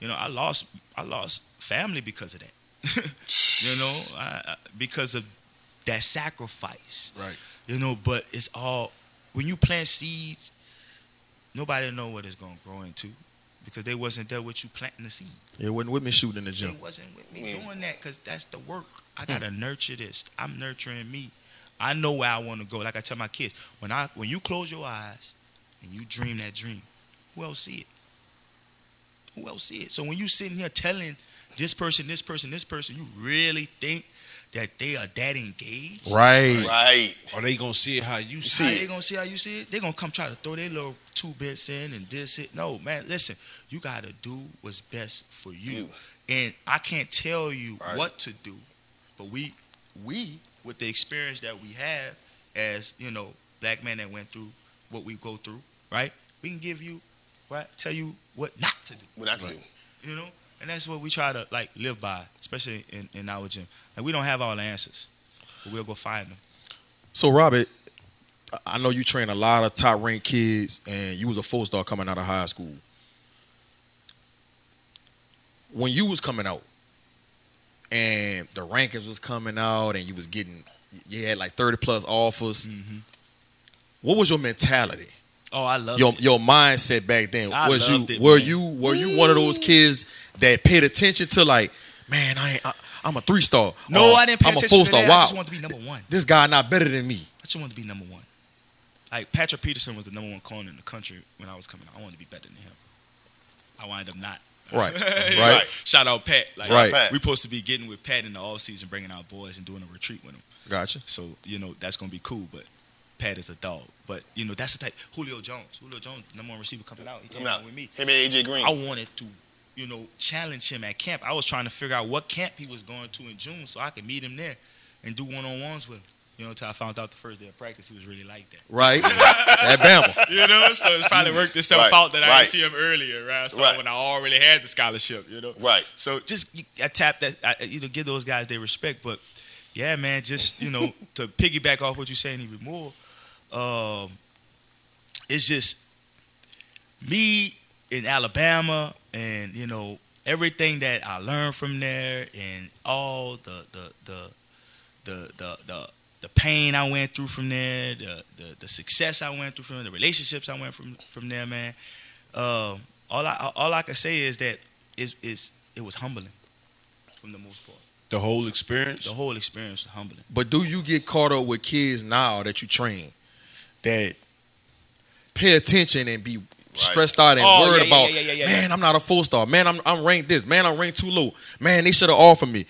You know, I lost, I lost family because of that. you know, I, I- because of that sacrifice. Right. You know, but it's all when you plant seeds, nobody know what it's gonna grow into because they wasn't there with you planting the seed. It wasn't with me shooting the They It wasn't with me Yeah. doing that because that's the work. I hmm. gotta nurture this. I'm nurturing me. I know where I want to go. Like I tell my kids, when I when you close your eyes and you dream that dream, who else see it? Who else see it? So when you sitting here telling this person, this person, this person, you really think that they are that engaged? Right. Right. Are they gonna see it how you How see they it? gonna see how you see it? They gonna come try to throw their little two bits in and this it. No, man, listen. You gotta do what's best for you. You. And I can't tell you Right. what to do, but we, we, with the experience that we have as you know, black men that went through what we go through, right? We can give you, right? Tell you what not to do What not to do. you know and that's what we try to like live by especially in, in our gym and we don't have all the answers but we'll go find them So Robert, I- I know you train a lot of top ranked kids, and you was a four star coming out of high school. When you was coming out, and the rankings was coming out, and you was getting you had like thirty plus offers. Mm-hmm. What was your mentality? Oh, I love Your it. your mindset back then I was you loved it, were man. you were you one of those kids that paid attention to like, man, I ain't, I, I'm a three star. No, I didn't pay I'm a attention four to star. that. I just wanted to be number one. this guy not better than me. I just wanted to be number one. Like Patrick Peterson was the number one corner in the country when I was coming out. I wanted to be better than him. I wound up not. Right, right. right. Shout out Pat. Like, Right. Pat. We supposed to be getting with Pat in the off season, bringing our boys and doing a retreat with him. Gotcha. So you know that's gonna be cool. But Pat is a dog. But you know that's the type. Julio Jones. Julio Jones, number one receiver coming out. He came Coming out out. with me. Him and AJ Green. I wanted to, you know, challenge him at camp. I was trying to figure out what camp he was going to in June so I could meet him there and do one on ones with him. You know, until I found out the first day of practice he was really like that. Right, at Bama. You know, so it's probably worked itself Right, out that I didn't see him earlier, right? So Right. when I already had the scholarship, you know. Right. So just I tap that, I, you know, give those guys their respect. But yeah, man, just you know, to piggyback off what you're saying even more, um, it's just me in Alabama, and you know everything that I learned from there, and all the the the the the the, the pain I went through from there, the, the the success I went through from there, the relationships I went from from there, man. Um, all I all I can say is that is is it was humbling from the most part. The whole experience. The whole experience was humbling. But do you get caught up with kids now that you train that pay attention and be stressed out and Oh, worried yeah, about, yeah, yeah, man, I'm not a full star. Man, I'm I'm ranked this. Man, I'm ranked too low. Man, they should have offered me.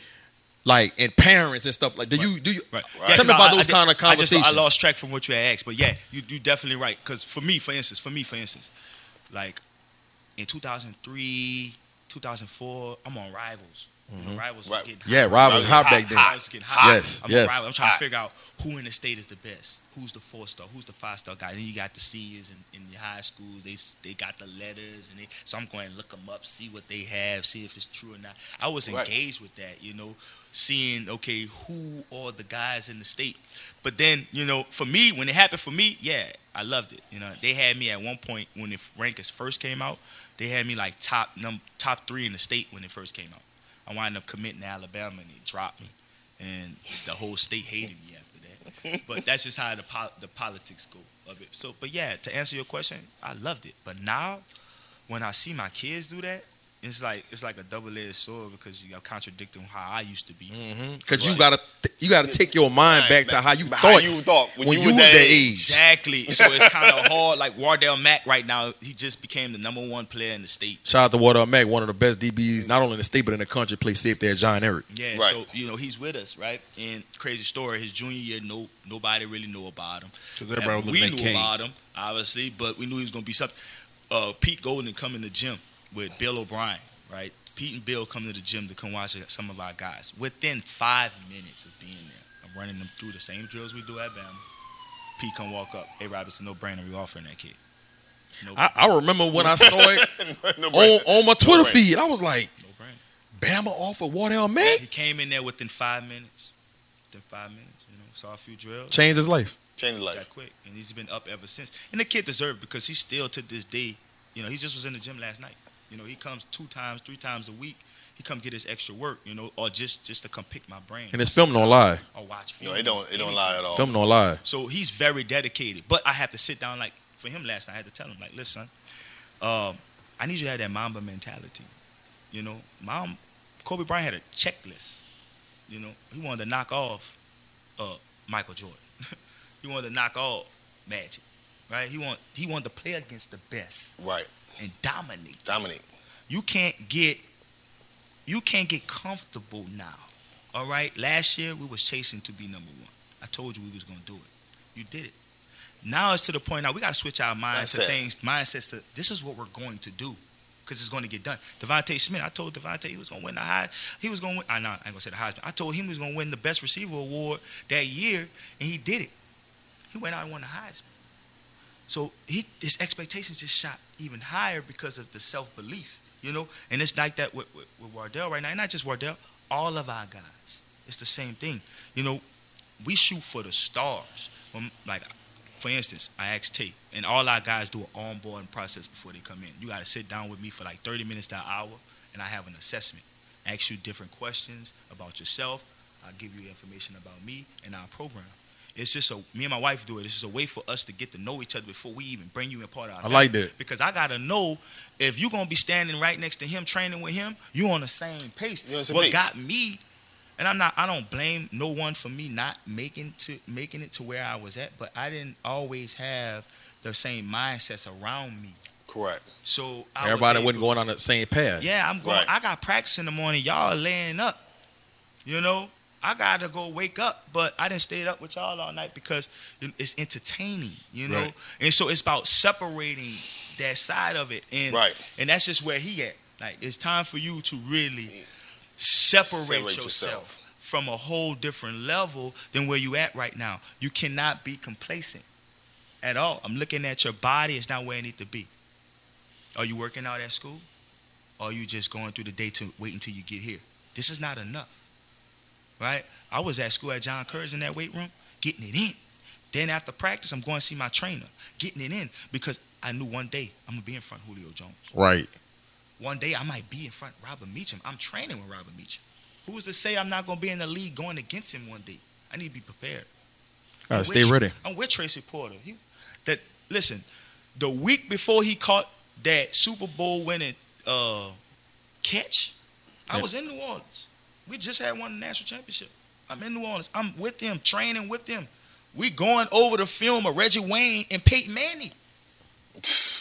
Like and parents and stuff like. Do you do you Right. tell me about those kind of I just conversations? I lost track from what you had asked, but yeah, you you definitely right. Because for me, for instance, for me, for instance, like in 2003, 2004, I'm on Rivals. You know, Rivals was Right. getting Mm-hmm. Yeah, hot. Rivals hot back then. Rivals was getting hot. Yes, I'm yes. On I'm trying Hot. to figure out who in the state is the best. Who's the four star? Who's the five star guy? Then you got the seniors in, in your high schools. They they got the letters, and they, so I'm going to look them up, see what they have, see if it's true or not. I was Right. engaged with that, you know, seeing okay who are the guys in the state. But then you know, for me, when it happened for me, yeah, I loved it. You know, they had me at one point when the rankings first came out. They had me like top num top three in the state when it first came out. I wind up committing to Alabama and they dropped me, and the whole state hated me after that. But that's just how the pol- the politics go of it. So, but yeah, to answer your question, I loved it. But now, when I see my kids do that, it's like it's like a double edged sword because you are contradicting how I used to be. Because you Right. gotta you gotta take your mind back to how you How thought you thought when when you you was was that that age. age. Exactly. So it's kind of hard. Like Wardell Mack right now, he just became the number one player in the state. Shout out to Wardell Mack, one of the best DBs, not only in the state but in the country. Play safety at John Ehret. Yeah, Right. so you know he's with us, right? And crazy story, his junior year, no nobody really knew about him. Because everybody was we looking at knew Kane. about him, obviously, but we knew he was gonna be something. Uh, Pete Golding come in the gym with Bill O'Brien, right? Pete and Bill come to the gym to come watch some of our guys. Within five minutes of being there, I'm running them through the same drills we do at Bama. Pete come walk up, hey Rob, it's a no brainer. We offering that kid. No, I, I remember when I saw it no on, on my Twitter brainer. feed. I was like, no brainer. Bama offered Wardell Mack. He came in there within five minutes. Within five minutes, you know, saw a few drills. Changed his life. Change the got life. quick, and he's been up ever since. And the kid deserved it because he still to this day, you know, he just was in the gym last night. You know, he comes two times, three times a week. He come get his extra work, you know, or just just to come pick my brain And it's film don't lie. or watch film. No, it don't. It don't lie at all. Film don't lie. So he's very dedicated. But I have to sit down, like for him last night, I had to tell him, like, listen, um, I need you to have that Mamba mentality. You know, mom, Kobe Bryant had a checklist. You know, he wanted to knock off uh, Michael Jordan. he wanted to knock off Magic, right? He want he wanted to play against the best Right. And dominate. Dominate. You can't get you can't get comfortable now. All right. Last year we was chasing to be number one. I told you we was gonna do it. You did it. Now it's to the point now we gotta switch our minds to Mindset. things, mindsets to this is what we're going to do. Because it's going to get done. DeVonta Smith, I told DeVonta he was going to win the high. He was going to win. I know I ain't going to say the Heisman. I told him he was going to win the best receiver award that year, and he did it. He went out and won the Heisman. So he his expectations just shot even higher because of the self belief, you know. And it's like that with, with, with Wardell right now. And not just Wardell, all of our guys. It's the same thing, you know. We shoot for the stars. When, like, for instance, I asked Tate, and all our guys do an onboarding process before they come in. You got to sit down with me for like 30 minutes to an hour, and I have an assessment. I ask you different questions about yourself. I'll give you information about me and our program. It's just a me and my wife do it. It's just a way for us to get to know each other before we even bring you in part of our I family. like that. Because I gotta know if you're gonna be standing right next to him, training with him, you on the same pace. You on what pace. got me, and I'm not I don't blame no one for me not making to making it to where I was at, but I didn't always have the same mindsets around me. Correct. So I Everybody was wasn't going on the same path. yeah, I'm going. Right. I got practice in the morning. Y'all laying up. You know, I gotta go wake up, but I didn't stay up with y'all all night because it's entertaining. You know, Right. and so it's about separating that side of it, and Right. and that's just where he at. Like it's time for you to really separate, Separate yourself, yourself. from a whole different level than where you at right now. You cannot be complacent at all. I'm looking at your body; it's not where it need to be. Are you working out at school? Or are you just going through the day to wait until you get here? This is not enough. Right? I was at school at John Curtis in that weight room, getting it in. Then after practice, I'm going to see my trainer, getting it in because I knew one day I'm gonna be in front of Julio Jones. Right. One day I might be in front of Robert Meacham. I'm training with Robert Meacham. Who's to say I'm not gonna be in the league going against him one day? I need to be prepared. Gotta stay with- ready. I'm with Tracy Porter. He, that listen, the week before he caught that Super Bowl winning uh, catch, I Yeah. was in New Orleans. We just had won the national championship. I'm in New Orleans. I'm with them, training with them. We going over the film of Reggie Wayne and Peyton Manning.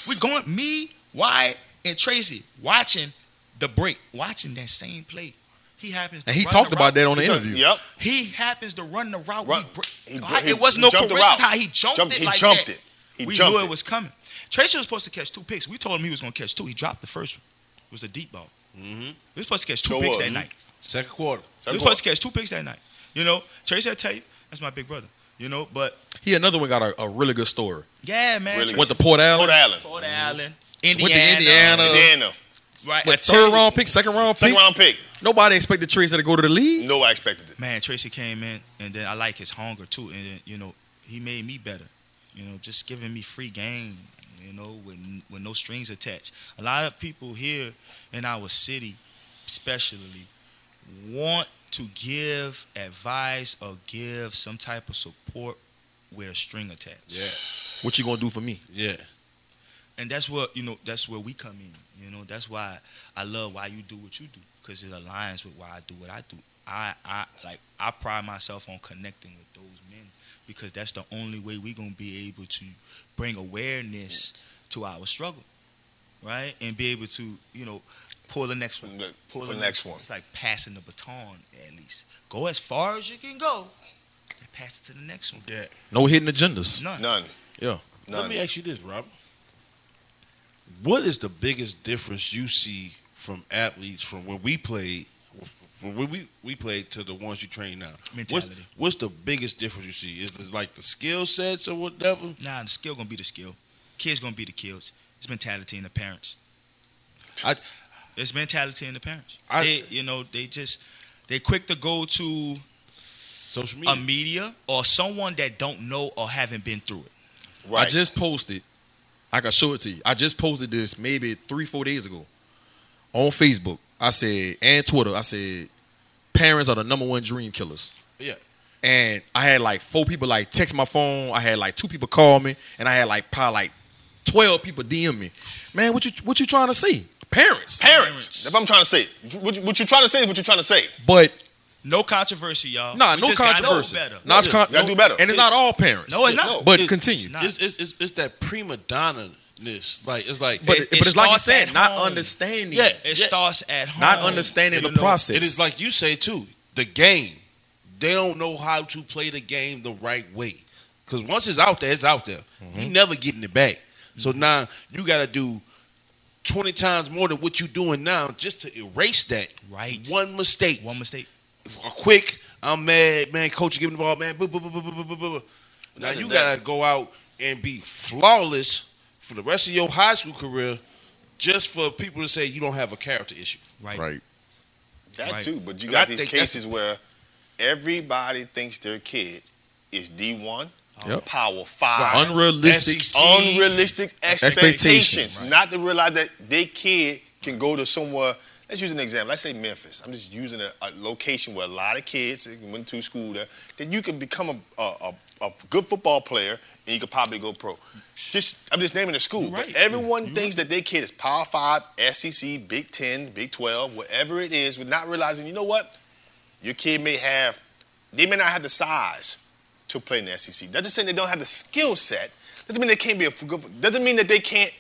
We going me, Wyatt, and Tracy watching the break, watching that same play. He happens. To And he run talked the about route. that on the interview. Yep. He happens to run the route. Run- He br- he br- How- he it was no jumped the coincidence how he jumped, Jumped- it he like jumped that. it. He we jumped knew it it. was coming. Tracy was supposed to catch two picks. We told him he was going to catch two. He dropped the first one. It was a deep ball. Mm-hmm. He was supposed to catch two Sure picks was. that night. Second quarter. He was supposed to catch two picks that night. You know, Tracy, I tell you, that's my big brother. You know, but He another one got a, a really good story. yeah, man. Really Went to Port Allen. Port Allen. Port Allen, Went to Indiana, Indiana. Indiana. right? What, I tell third you- round pick, second round pick. Second round pick. Nobody expected Tracy to go to the league. No, I expected it. Man, Tracy came in, and then I like his hunger too, and then, you know he made me better. You know, just giving me free game. You know, with with no strings attached. A lot of people here in our city, especially, want to give advice or give some type of support with a string attached. Yeah. What you gonna do for me? Yeah. and that's what you know. That's where we come in. You know, that's why I love why you do what you do because it aligns with why I do what I do. I, I like I pride myself on connecting with those men because that's the only way we're gonna be able to bring awareness to our struggle, right? And be able to you know pull the next one, Pull the next one. It's like passing the baton at least. Go as far as you can go, and pass it to the next one. Yeah. No hidden agendas. None. None. Yeah. Let me ask you this, Rob. What is the biggest difference you see from athletes from when we played, from when we, we played to the ones you train now? What's, Mentality. what's the biggest difference you see? Is this like the skill sets or whatever? Nah, the skill gonna be the skill. Kids gonna be the kills. It's mentality and the parents. I- it's mentality in the parents. I- they, you know, they just they quick to go to Social media. a media or someone that don't know or haven't been through it. Right. I just posted. I can show it to you. I just posted this maybe three, four days ago on Facebook. I said and Twitter. I said parents are the number one dream killers. Yeah. And I had like four people like text my phone. I had like two people call me, and I had like probably like twelve people DM me. Man, what you what you trying to see? Parents. Parents. That's what I'm trying to say. What, you, what you're trying to say is what you're trying to say. But No controversy, y'all. nah, We no just gotta know controversy. better. Not Yeah, con- gotta do better. And it's not all parents. No, it's not. No, But it- continue. it's not. It's, it's, it's, it's that prima donna ness. Like, it's like, But, It- but it's like you starts said, not home. understanding. Yeah. It starts at home. Not understanding the know, process. it is like you say too. The game, they don't know how to play the game the right way. Because once it's out there, it's out there. Mm-hmm. You never getting it back. So now you got to do twenty times more than what you're doing now just to erase that Right. one mistake. One mistake. A quick, I'm mad, man. Coach, you give me the ball, man. Boo, boo, boo, boo, boo, boo, boo, boo. Now you gotta go out and be flawless for the rest of your high school career, just for people to say you don't have a character issue. Right. right. That Right. too, but you got I these cases where everybody thinks their kid is D1, Yep. Power Five, Unrealistic. SEC. unrealistic expectations. Expectations. Not to realize that their kid can go to somewhere let's use an example. Let's say Memphis. I'm just using a, a location where a lot of kids went to school there. Then you can become a, a, a, good football player and you could probably go pro. Just I'm just naming a school. Right. But everyone thinks that their kid is Power Five, SEC, Big Ten, Big Twelve, whatever it is, with not realizing you know what, your kid may have, they may not have the size to play in the SEC. Doesn't say they don't have the skill set. Doesn't mean they can't be a good. Doesn't mean that they can't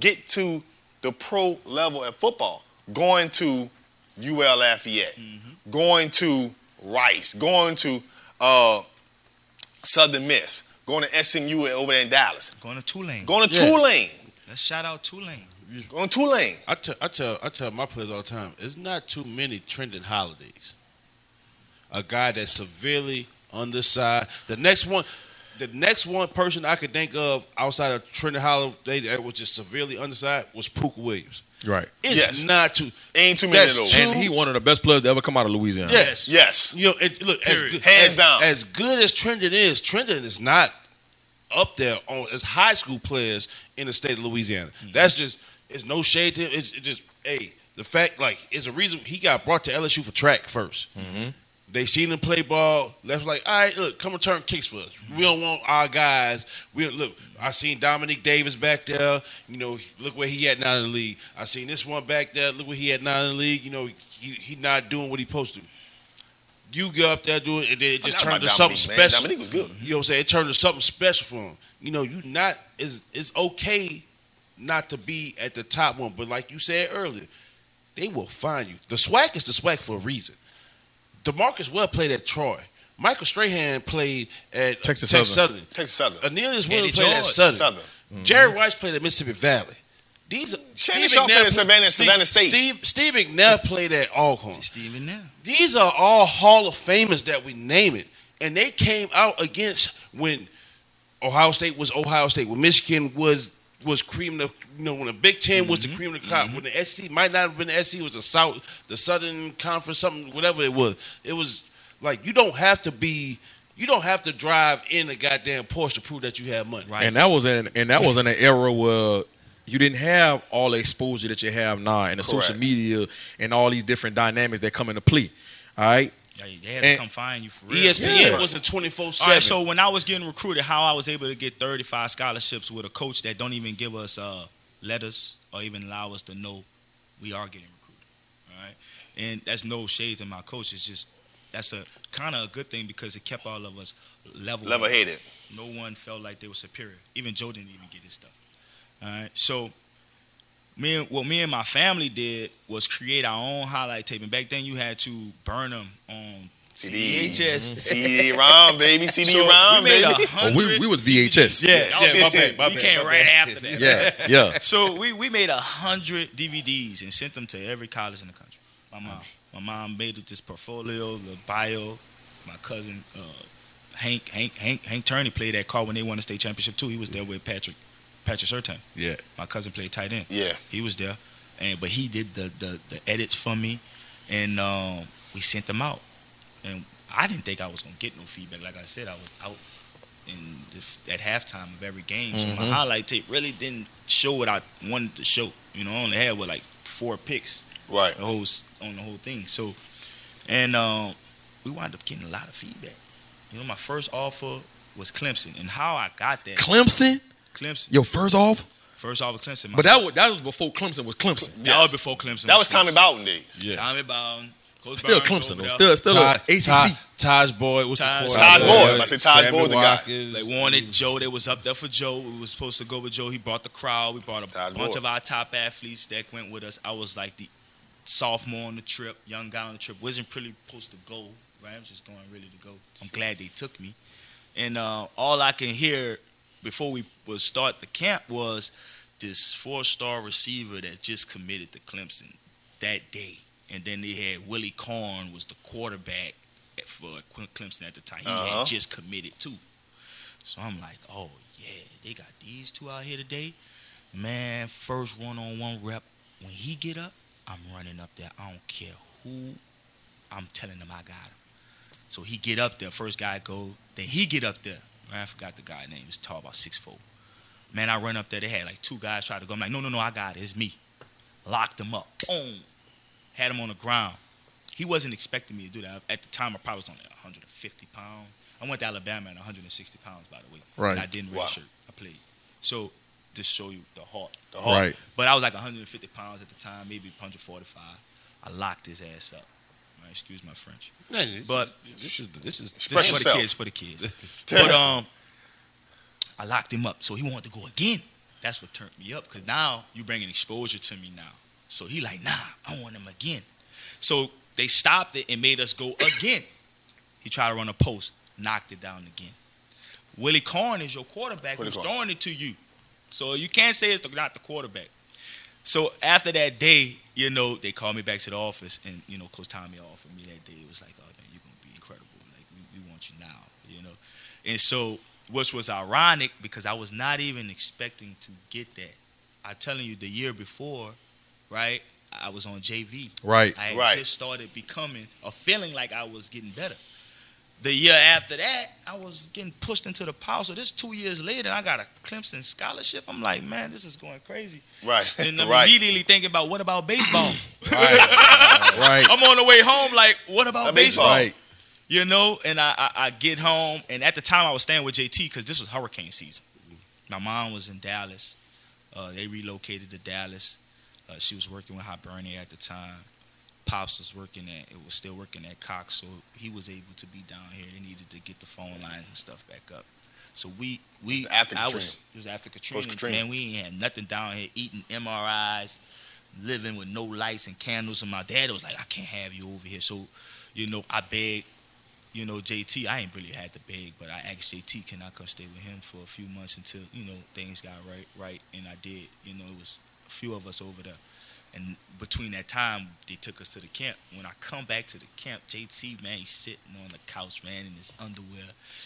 get to the pro level at football. Going to UL Lafayette, going to Rice, going to uh, Southern Miss, going to SMU over there in Dallas, Going to Tulane. going to Yeah. Tulane, Let's shout out Tulane. going to Tulane. I tell, I tell, I tell my players all the time. It's not too many Trindon Hollidays. A guy that's severely undersized. The next one, the next one person I could think of outside of Trindon Holliday that was just severely undersized was Pooka Williams. Right. It's Yes. not too. Ain't too many That's of those. And he one of the best players to ever come out of Louisiana. Yes. Yes. You know, it, look, as good, Hands as, down. as good as Trindon is, Trindon is not up there on as high school players in the state of Louisiana. Mm-hmm. That's just it's no shade to him. It's, it's just hey, the fact like it's a reason he got brought to LSU for track 1st Mm-hmm. They seen him play ball. Left like, all right, look, come return kicks for us. We don't want our guys. We look. I seen Dominic Davis back there. You know, look where he at now in the league. I seen this one back there. Look where he at now in the league. You know, he he not doing what he supposed to. You go up there doing it, and then it just turned to about something man. special. Dominique was good. You know what I'm saying? It turned to something special for him. You know, you not is it's okay not to be at the top one, but like you said earlier, they will find you. The swag is the swag for a reason. Demarcus Webb played at Troy. Michael Strahan played at Texas Texas Southern. Southern. Texas Southern. Aeneas Williams played at George, Southern. Southern. Mm-hmm. Jerry Rice played at Mississippi Valley. These are Shannon Sharpe played at Savannah- Savannah State. Steve, Steve McNair played at Alcorn. Steven now. These are all Hall of Famers that we name it, and they came out against when Ohio State was Ohio State, when Michigan was was cream of you know when the Big 10 was the mm-hmm. cream of the crop, when the mm-hmm. SEC might not have been the SEC, it was the South, the Southern Conference, something whatever it was. It was like you don't have to be. You don't have to drive in a goddamn Porsche to prove that you have money. Right. And that was in and that was in an era where you didn't have all the exposure that you have now and the social media and all these different dynamics that come into play. All right. Yeah, They had to And- come find you for real. ESPN Yeah. wasn't twenty four seven. right, so when I was getting recruited, how I was able to get 35 scholarships with a coach that don't even give us uh, letters or even allow us to know we are getting recruited. All right, and that's no shade to my coach. It's just that's a kind of a good thing because it kept all of us level. Level headed. No one felt like they were superior. Even Joe didn't even get his stuff. All right, so me and what me and my family did was create our own highlight tape. And back then, you had to burn them on CD. VHS. CD round, baby. CD So round, we made baby. a Oh, hundred. we, we was VHS. Yeah, Yeah, my bad, my we bad, came my right bad. after that. Yeah. Yeah. So we, we made a hundred DVDs and sent them to every college in the country. My mom, my mom made this portfolio, the bio. My cousin uh, Hank Hank Hank Hank Turney played that card when they won the state championship too. He was there with Patrick Patrick Sertan. Yeah. My cousin played tight end. Yeah. He was there, and but he did the the, the edits for me, and um, we sent them out. And I didn't think I was gonna get no feedback. Like I said, I was out in the, at halftime of every game, so my highlight tape really didn't show what I wanted to show. You know, I only had what like four picks Right. the whole on the whole thing. So, and um, we wound up getting a lot of feedback. You know, my first offer was Clemson, and how I got that Clemson, Clemson your first off. first offer Clemson. But that was that was before Clemson was Clemson. that was before Clemson. That was Tommy Bowden days. Yeah. Tommy Bowden. Coach Still Barnes Clemson though. Still still a Tajh, ACC. Tajh, Tajh Boyd was Tajh- the Tajh quarterback. Boyd. I said Tajh Sammy Boyd the guy. They wanted Joe. They was up there for Joe. We was supposed to go with Joe. He brought the crowd. We brought a Todd bunch Moore. of our top athletes that went with us. I was like the sophomore on the trip, young guy on the trip. Wasn't really supposed to go. Right, I was just going really to go. I'm glad they took me. And uh, all I can hear before we would start the camp was this four-star receiver that just committed to Clemson that day. And then they had Willie Korn was the quarterback for Clemson at the time. He Uh-huh. had just committed too. So I'm like, oh yeah, they got these two out here today. Man, first one-on-one rep. When he get up, I'm running up there. I don't care who. I'm telling them I got him. So he get up there. First guy go. Then he get up there. Man, I forgot the guy name. He's tall, about six foot. Man, I run up there. They had like two guys try to go. I'm like, no, no, no, I got it. It's me. Locked him up. Boom. had him on the ground. He wasn't expecting me to do that. At the time, I probably was only 150 pounds. I went to Alabama at 160 pounds, by the way. Right. And I didn't Wow. redshirt. I played. So just show you the heart. The heart. Right. But I was like 150 pounds at the time, maybe 145. I locked his ass up. Right, excuse my French. But this is this is this is for the kids, for the kids. but um, I locked him up, so he wanted to go again. That's what turned me up, because now you bringing exposure to me now. So he like, nah, I want him again. So they stopped it and made us go again. He tried to run a post, knocked it down again. Willie Korn is your quarterback Willie who's Korn. throwing it to you. So you can't say it's the, not the quarterback. So after that day, you know, they called me back to the office, and you know, Coach Tommy offered me that day. It was like, oh man, you're gonna be incredible. Like we, we want you now, you know. And so, which was ironic because I was not even expecting to get that. I'm telling you, the year before, right, I was on JV. Right. I had Right. just started becoming or feeling like I was getting better. The year after that, I was getting pushed into the power. So this two years later, I got a Clemson scholarship. I'm like, man, this is going crazy. Right. And I'm right. immediately thinking about what about baseball? Right. right. I'm on the way home, like, what about baseball. baseball? Right. You know, and I, I, I get home, and at the time I was staying with JT because this was hurricane season. My mom was in Dallas. Uh, they relocated to Dallas. Uh, she was working with Hibernia at the time. Pops was working at, it was still working at Cox, so he was able to be down here. They needed to get the phone lines and stuff back up. So we, we, It was after I Katrina. was, it was after Katrina. Katrina. Man, we ain't had nothing down here, eating MREs, living with no lights and candles. And my dad was like, I can't have you over here. So, you know, I begged, you know, JT. I ain't really had to beg, but I asked JT, can I come stay with him for a few months until, you know, things got right, right. And I did. You know, it was a few of us over there. And between that time, they took us to the camp. When I come back to the camp, JT, man, he's sitting on the couch, man, in his underwear.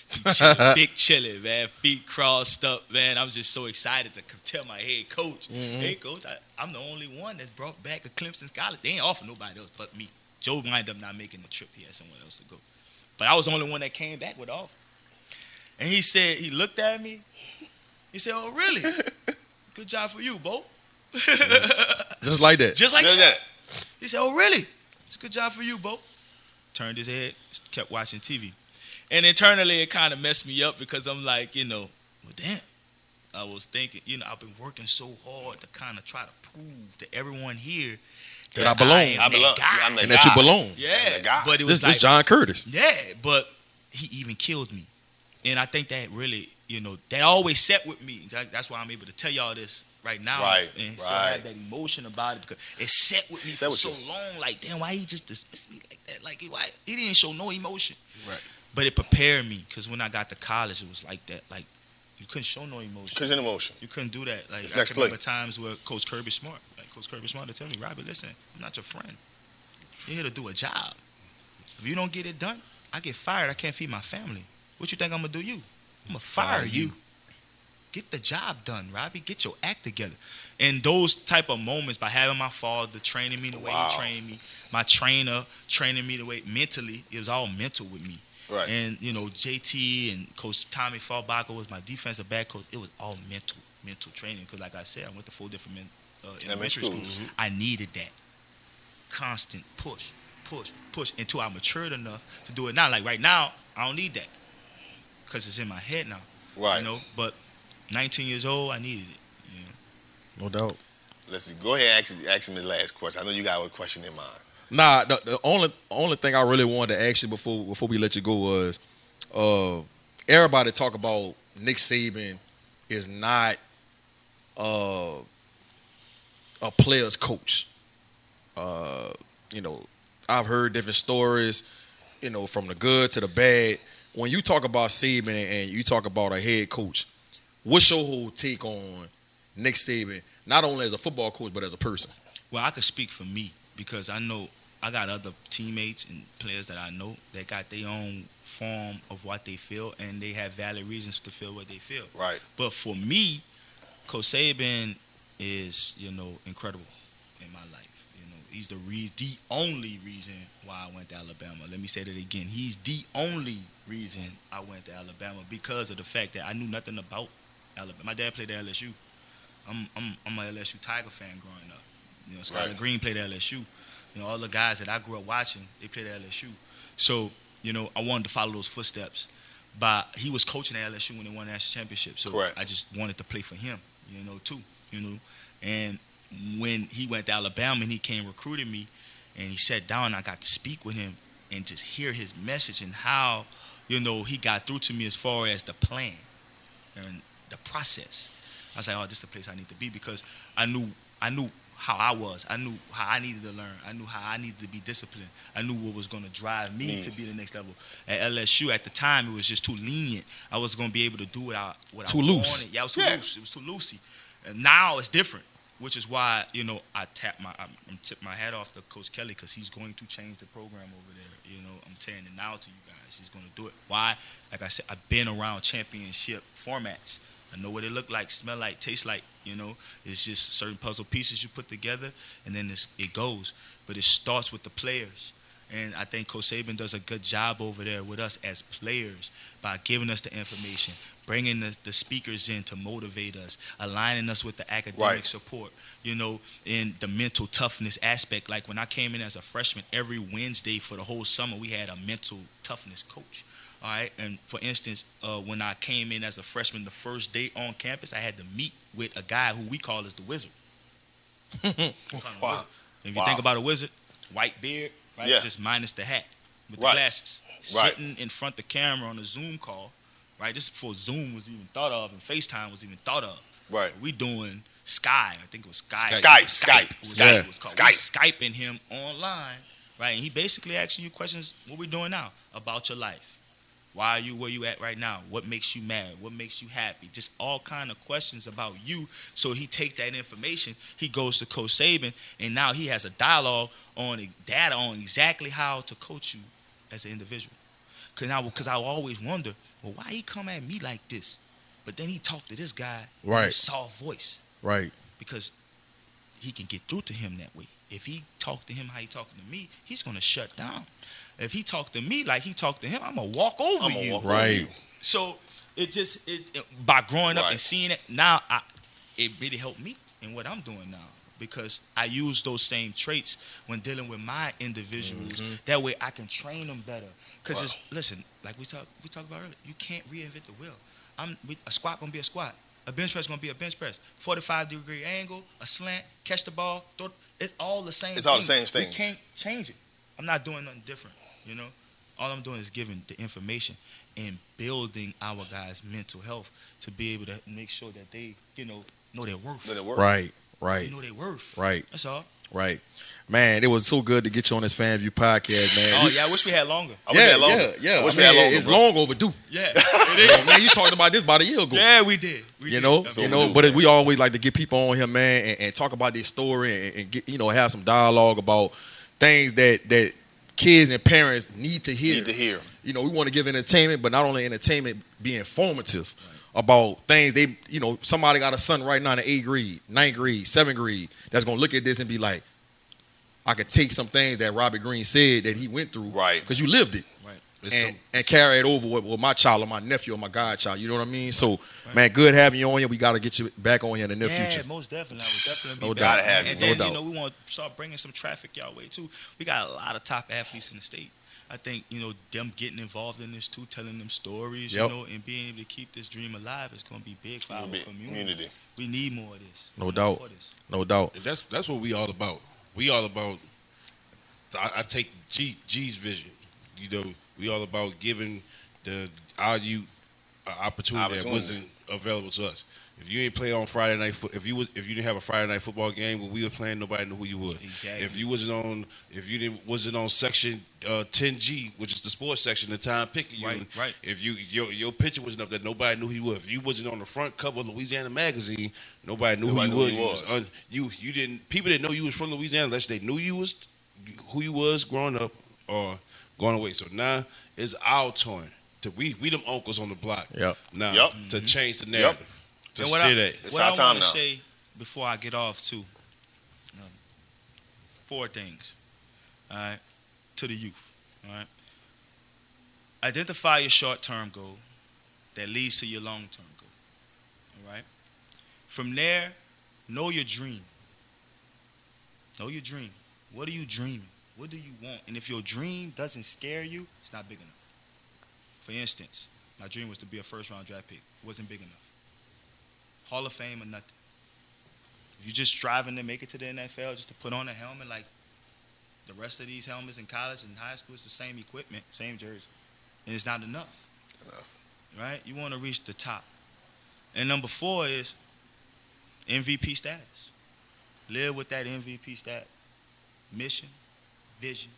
He chilling, big chilling, man, feet crossed up, man. I'm just so excited to tell my head coach, mm-hmm. hey, coach, I, I'm the only one that's brought back a Clemson scholarship. They ain't offer nobody else but me. Joe wind up not making the trip. He had somewhere else to go. But I was the only one that came back with offer. And he said, he looked at me. He said, oh, really? Good job for you, Bo. Just like that. Just like Look at that. He said, "Oh, really? It's a good job for you, Bo." Turned his head, kept watching TV, and internally it kind of messed me up because I'm like, you know, well, damn. I was thinking, you know, I've been working so hard to kind of try to prove to everyone here That I belong. am I that belong. guy. Yeah, I'm that and that you guy. belong. I'm Yeah, guy. but it was this like, John Curtis. yeah, but he even killed me, and I think that really, you know, that always set with me. That- That's why I'm able to tell y'all this right now, Right, And so right. I have that emotion about it because it set with me Set for with so you. long. Like, damn, why he just dismissed me like that? Like, why he didn't show no emotion. Right. But it prepared me because when I got to college, it was like that. Like, you couldn't show no emotion. In emotion. You couldn't do that. Like It's I next remember play. times where Coach Kirby Smart, like Coach Kirby Smart, to tell me, Robbie, listen, I'm not your friend. You're here to do a job. If you don't get it done, I get fired. I can't feed my family. What you think I'm gonna do? You? I'm gonna fire you. Get the job done, Robbie. Get your act together. And those type of moments by having my father training me the way Wow. he trained me, my trainer training me the way mentally, it was all mental with me. Right. And you know, JT and Coach Tommy Fallbacher was my defensive back coach. It was all mental, mental training. Because like I said, I went to four different men, uh, elementary schools. schools. I needed that constant push, push, push until I matured enough to do it now. Like right now, I don't need that because it's in my head now. Right. You know, but 19 years old, I needed it. You know? No doubt. Let's see. Go ahead. Ask, ask him his last question. I know you got a question in mind. Nah, the, the only only thing I really wanted to ask you before before we let you go was, uh, everybody talk about Nick Saban is not uh, a player's coach. Uh, you know, I've heard different stories, you know, from the good to the bad. When you talk about Saban and you talk about a head coach, what's your whole take on Nick Saban, not only as a football coach but as a person? Well, I could speak for me because I know I got other teammates and players that I know that got their own form of what they feel, and they have valid reasons to feel what they feel. Right. But for me, Coach Saban is, you know, incredible in my life. You know, he's the re- the only reason why I went to Alabama. Let me say that again. He's the only reason I went to Alabama because of the fact that I knew nothing about Alabama. My dad played at LSU. I'm I'm I'm a LSU Tiger fan growing up. You know, Skyler Right. Green played at LSU. You know, all the guys that I grew up watching, they played at LSU. So, you know, I wanted to follow those footsteps. But he was coaching at LSU when they won the national championship. So Correct. I just wanted to play for him, you know, too. You know. And when he went to Alabama and he came recruiting me and he sat down I got to speak with him and just hear his message and how, you know, he got through to me as far as the plan and the process. I was like, oh, this is the place I need to be because I knew I knew how I was. I knew how I needed to learn. I knew how I needed to be disciplined. I knew what was going to drive me Me. to be the next level. At LSU at the time, it was just too lenient. I was going to be able to do what I what Too I loose. wanted. Yeah, it was too Yeah. loose. It was too loosey. And now it's different, which is why you know I tap my I'm, I'm tip my hat off to Coach Kelly because he's going to change the program over there. You know, I'm telling it now to you guys. He's going to do it. Why? Like I said, I've been around championship formats. I know what it look like, smell like, taste like. You know, it's just certain puzzle pieces you put together, and then it's, it goes. But it starts with the players. And I think Coach Saban does a good job over there with us as players by giving us the information, bringing the, the speakers in to motivate us, aligning us with the academic Right. support, you know, in the mental toughness aspect. Like when I came in as a freshman, every Wednesday for the whole summer, we had a mental toughness coach. All right, and for instance, uh, when I came in as a freshman, the first day on campus, I had to meet with a guy who we call as the wizard. Wow. If you Wow. think about a wizard, white beard, right? Yeah. Just minus the hat with Right. the glasses. Right. Sitting in front of the camera on a Zoom call, right? This is before Zoom was even thought of and FaceTime was even thought of. Right. We doing Sky. I think it was Sky. Skype, Skype, was Skype, what it was called. Skype. We Skyping him online, right? And he basically asking you questions, what we doing now about your life. Why are you where you at right now? What makes you mad? What makes you happy? Just all kind of questions about you. So he takes that information, he goes to Coach Saban, and now he has a dialogue on data on exactly how to coach you as an individual. Cause now, because I always wonder, well, why he come at me like this? But then he talked to this guy, in a Right. soft voice, Right. because he can get through to him that way. If he talk to him how he talking to me, he's gonna shut down. If he talk to me like he talked to him, I'm gonna walk over I'm gonna you. walk over Right. you. So it just it, it- by growing up and seeing it now, I, it really helped me in what I'm doing now because I use those same traits when dealing with my individuals. Mm-hmm. That way, I can train them better. Because it's listen, like we talked we talked about earlier, you can't reinvent the wheel. I'm we, a squat gonna be a squat. A bench press gonna be a bench press. 45 degree angle, a slant, catch the ball, throw. It's all the same. It's all the same We things. can't change it. I'm not doing nothing different. You know, all I'm doing is giving the information and building our guys' mental health to be able to make sure that they, you know, know their worth. Then it works. Right. You know their worth. Right. That's all. Right. Man, it was so good to get you on this Fan View podcast, man. Oh yeah, I wish we had longer. I wish we yeah, had longer. yeah, yeah. I wish I we had longer, it's bro. long overdue. Yeah, Yeah, man, you talked about this about a year ago. yeah, we did. We you did. know, I you mean, know, do, but man. we always like to get people on here, man, and, and talk about their story and, and get, you know, have some dialogue about things that that kids and parents need to hear. Need to hear. You know, we want to give entertainment, but not only entertainment, be informative about things they, you know, somebody got a son right now in eighth grade, ninth grade, seventh grade that's gonna look at this and be like, I could take some things that Robert Green said that he went through, Right. Because you lived it and, some- and carry it over with, with my child or my nephew or my godchild. You know what I mean? So, man, good having you on here. We got to get you back on here in the near future. yeah, future. most definitely. I would definitely No be doubt. Gotta have you, And no then doubt. you know we want to start bringing some traffic y'all way too. We got a lot of top athletes in the state. I think you know them getting involved in this too, telling them stories, Yep. you know, and being able to keep this dream alive is going to be big for our Big community. community. We need more of this. No We doubt. need more of this. No doubt. And that's that's what we all about. We all about. I, I take G, G's vision. You know, we all about giving the our youth an opportunity, that wasn't available to us. If you ain't play on Friday night, fo- if you was, if you didn't have a Friday night football game when we were playing, nobody knew who you were. Exactly. If you wasn't on, if you didn't wasn't on section uh, 10G, which is the sports section, the time picking you. Right, right. If you your your picture wasn't up there, nobody knew who you was. If you wasn't on the front cover of Louisiana magazine, nobody knew Nobody who knew you who was. was un- you you didn't people didn't know you was from Louisiana unless they knew you was who you was growing up or going away. So now it's our turn to we we them uncles on the block Yep. now Yep. to change the narrative. To And what steer I, that. It's what our I time to now. say before I get off too, um, four things. All right, to the youth. All right, identify your short-term goal that leads to your long-term goal. All right. From there, know your dream. Know your dream. What are you dreaming? What do you want? And if your dream doesn't scare you, it's not big enough. For instance, my dream was to be a first round draft pick. It wasn't big enough. Hall of Fame or nothing. If you're just striving to make it to the NFL, just to put on a helmet like the rest of these helmets in college and high school, it's the same equipment, same jersey. And it's not enough. Right? You want to reach the top. And number four is MVP status. Live with that MVP status. Mission, vision,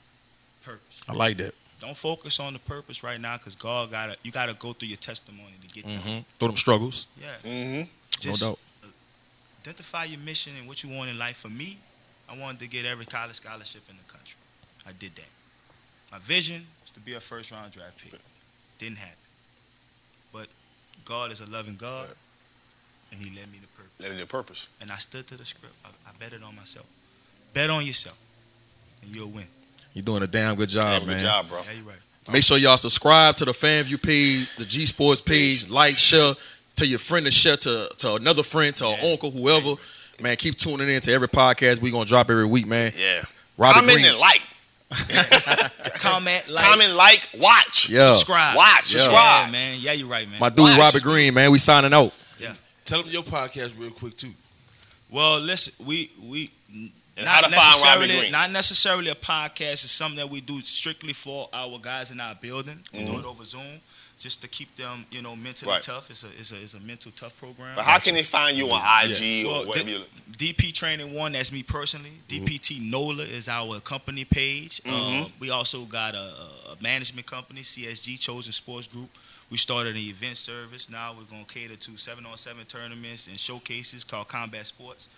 purpose. I like that. Don't focus on the purpose right now because God gotta you gotta go through your testimony to get. Mm-hmm. Through them struggles. Yeah. Mm-hmm. Just no doubt. identify your mission and what you want in life. For me, I wanted to get every college scholarship in the country. I did that. My vision was to be a first round draft pick. Didn't happen. But God is a loving God, and He led me to purpose. Living your purpose. And I stood to the script. I, I it on myself. Bet on yourself, and you'll win. You're doing a damn good job, Damn, man. good job, bro. Yeah, you're right. Make sure y'all subscribe to the FanView page, the G Sports page, like, share, to your friend to share to, to another friend, to an uncle, whoever. Man, keep tuning in to every podcast we gonna drop every week, man. Yeah. Robert Comment Green. and like. Comment, like, Comment, like, watch. Yeah. subscribe. Watch, Yeah. subscribe. Yeah, man. Yeah, you're right, man. My dude Watch. Robert Green, man. We signing out. Yeah. Tell them your podcast real quick too. Well, listen, we we And not how to find Robert Green. not necessarily a podcast. It's something that we do strictly for our guys in our building. We do it over Zoom, just to keep them, you know, mentally Mm-hmm. Right. tough. It's a it's a it's a mental tough program. But how can they find you on IG Well, or whatever the- DP Training One, that's me personally. Mm-hmm. DPT NOLA is our company page. Mhm. Uh, we also got a- a management company, CSG Chosen Sports Group. We started an event service. Now we're going to cater to seven on seven tournaments and showcases called Combat Sports.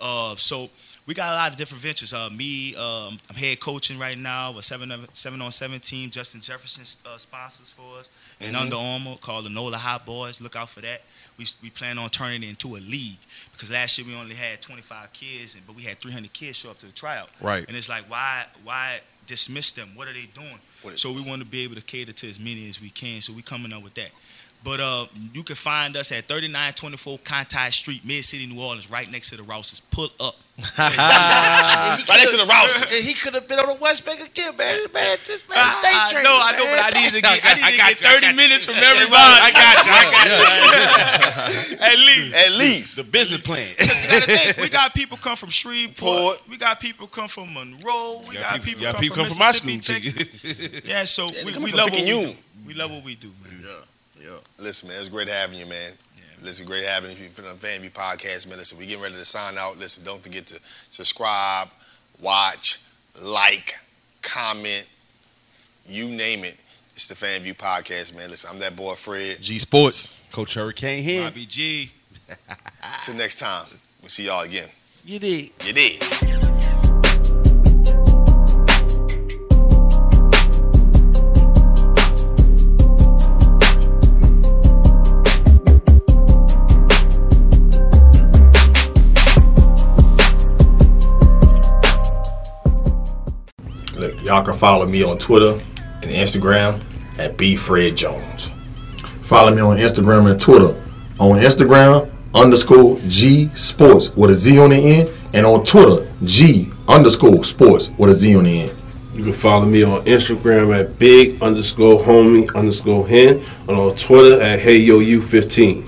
Uh, so we got a lot of different ventures. Uh, me, um, I'm head coaching right now. A seven of- seven on seven team. Justin Jefferson uh, sponsors for us. And Mhm. Under Armour called the NOLA Hot Boys. Look out for that. We we plan on turning it into a league because last year we only had 25 kids, and, but we had 300 kids show up to the tryout. Right. And it's like, why why dismiss them? What are they doing? So we want to be able to cater to as many as we can. So we're coming up with that. But uh, you can find us at 3924 Conti Street, Mid City, New Orleans, right next to the Rouses. Pull up. Right next to the Rouses. And he could have been on the West Bank again, man. Man, just man, I, stay I training. know, I know, but I need to get, I need to got get you, I 30 got you. minutes from everybody. I got you. I got you. At least. At least. the business plan. You gotta think, we got people come from Shreveport. We got people come from Monroe. We got, people, got come, people from, come from my Mississippi, school Texas. Yeah, so they we, come we from love what we do. We love what we do, man. Listen, man, it's great having you, man. Listen, great having you for the FanView podcast, man. Listen, we getting ready to sign out. Listen, don't forget to subscribe, watch, like, comment, you name it. It's the FanView podcast, man. Listen, I'm that boy Fred. G Sports. Coach Hurricane here. Bobby G. Till next time, we'll see y'all again. You did. You did. Y'all can follow me on Twitter and Instagram at B Fred Jones. Follow me on Instagram and Twitter. On Instagram, underscore G Sports with a Z on the end. And on Twitter, G underscore Sports with a Z on the end. You can follow me on Instagram at big underscore homie underscore hen and on Twitter at hey yo you 15.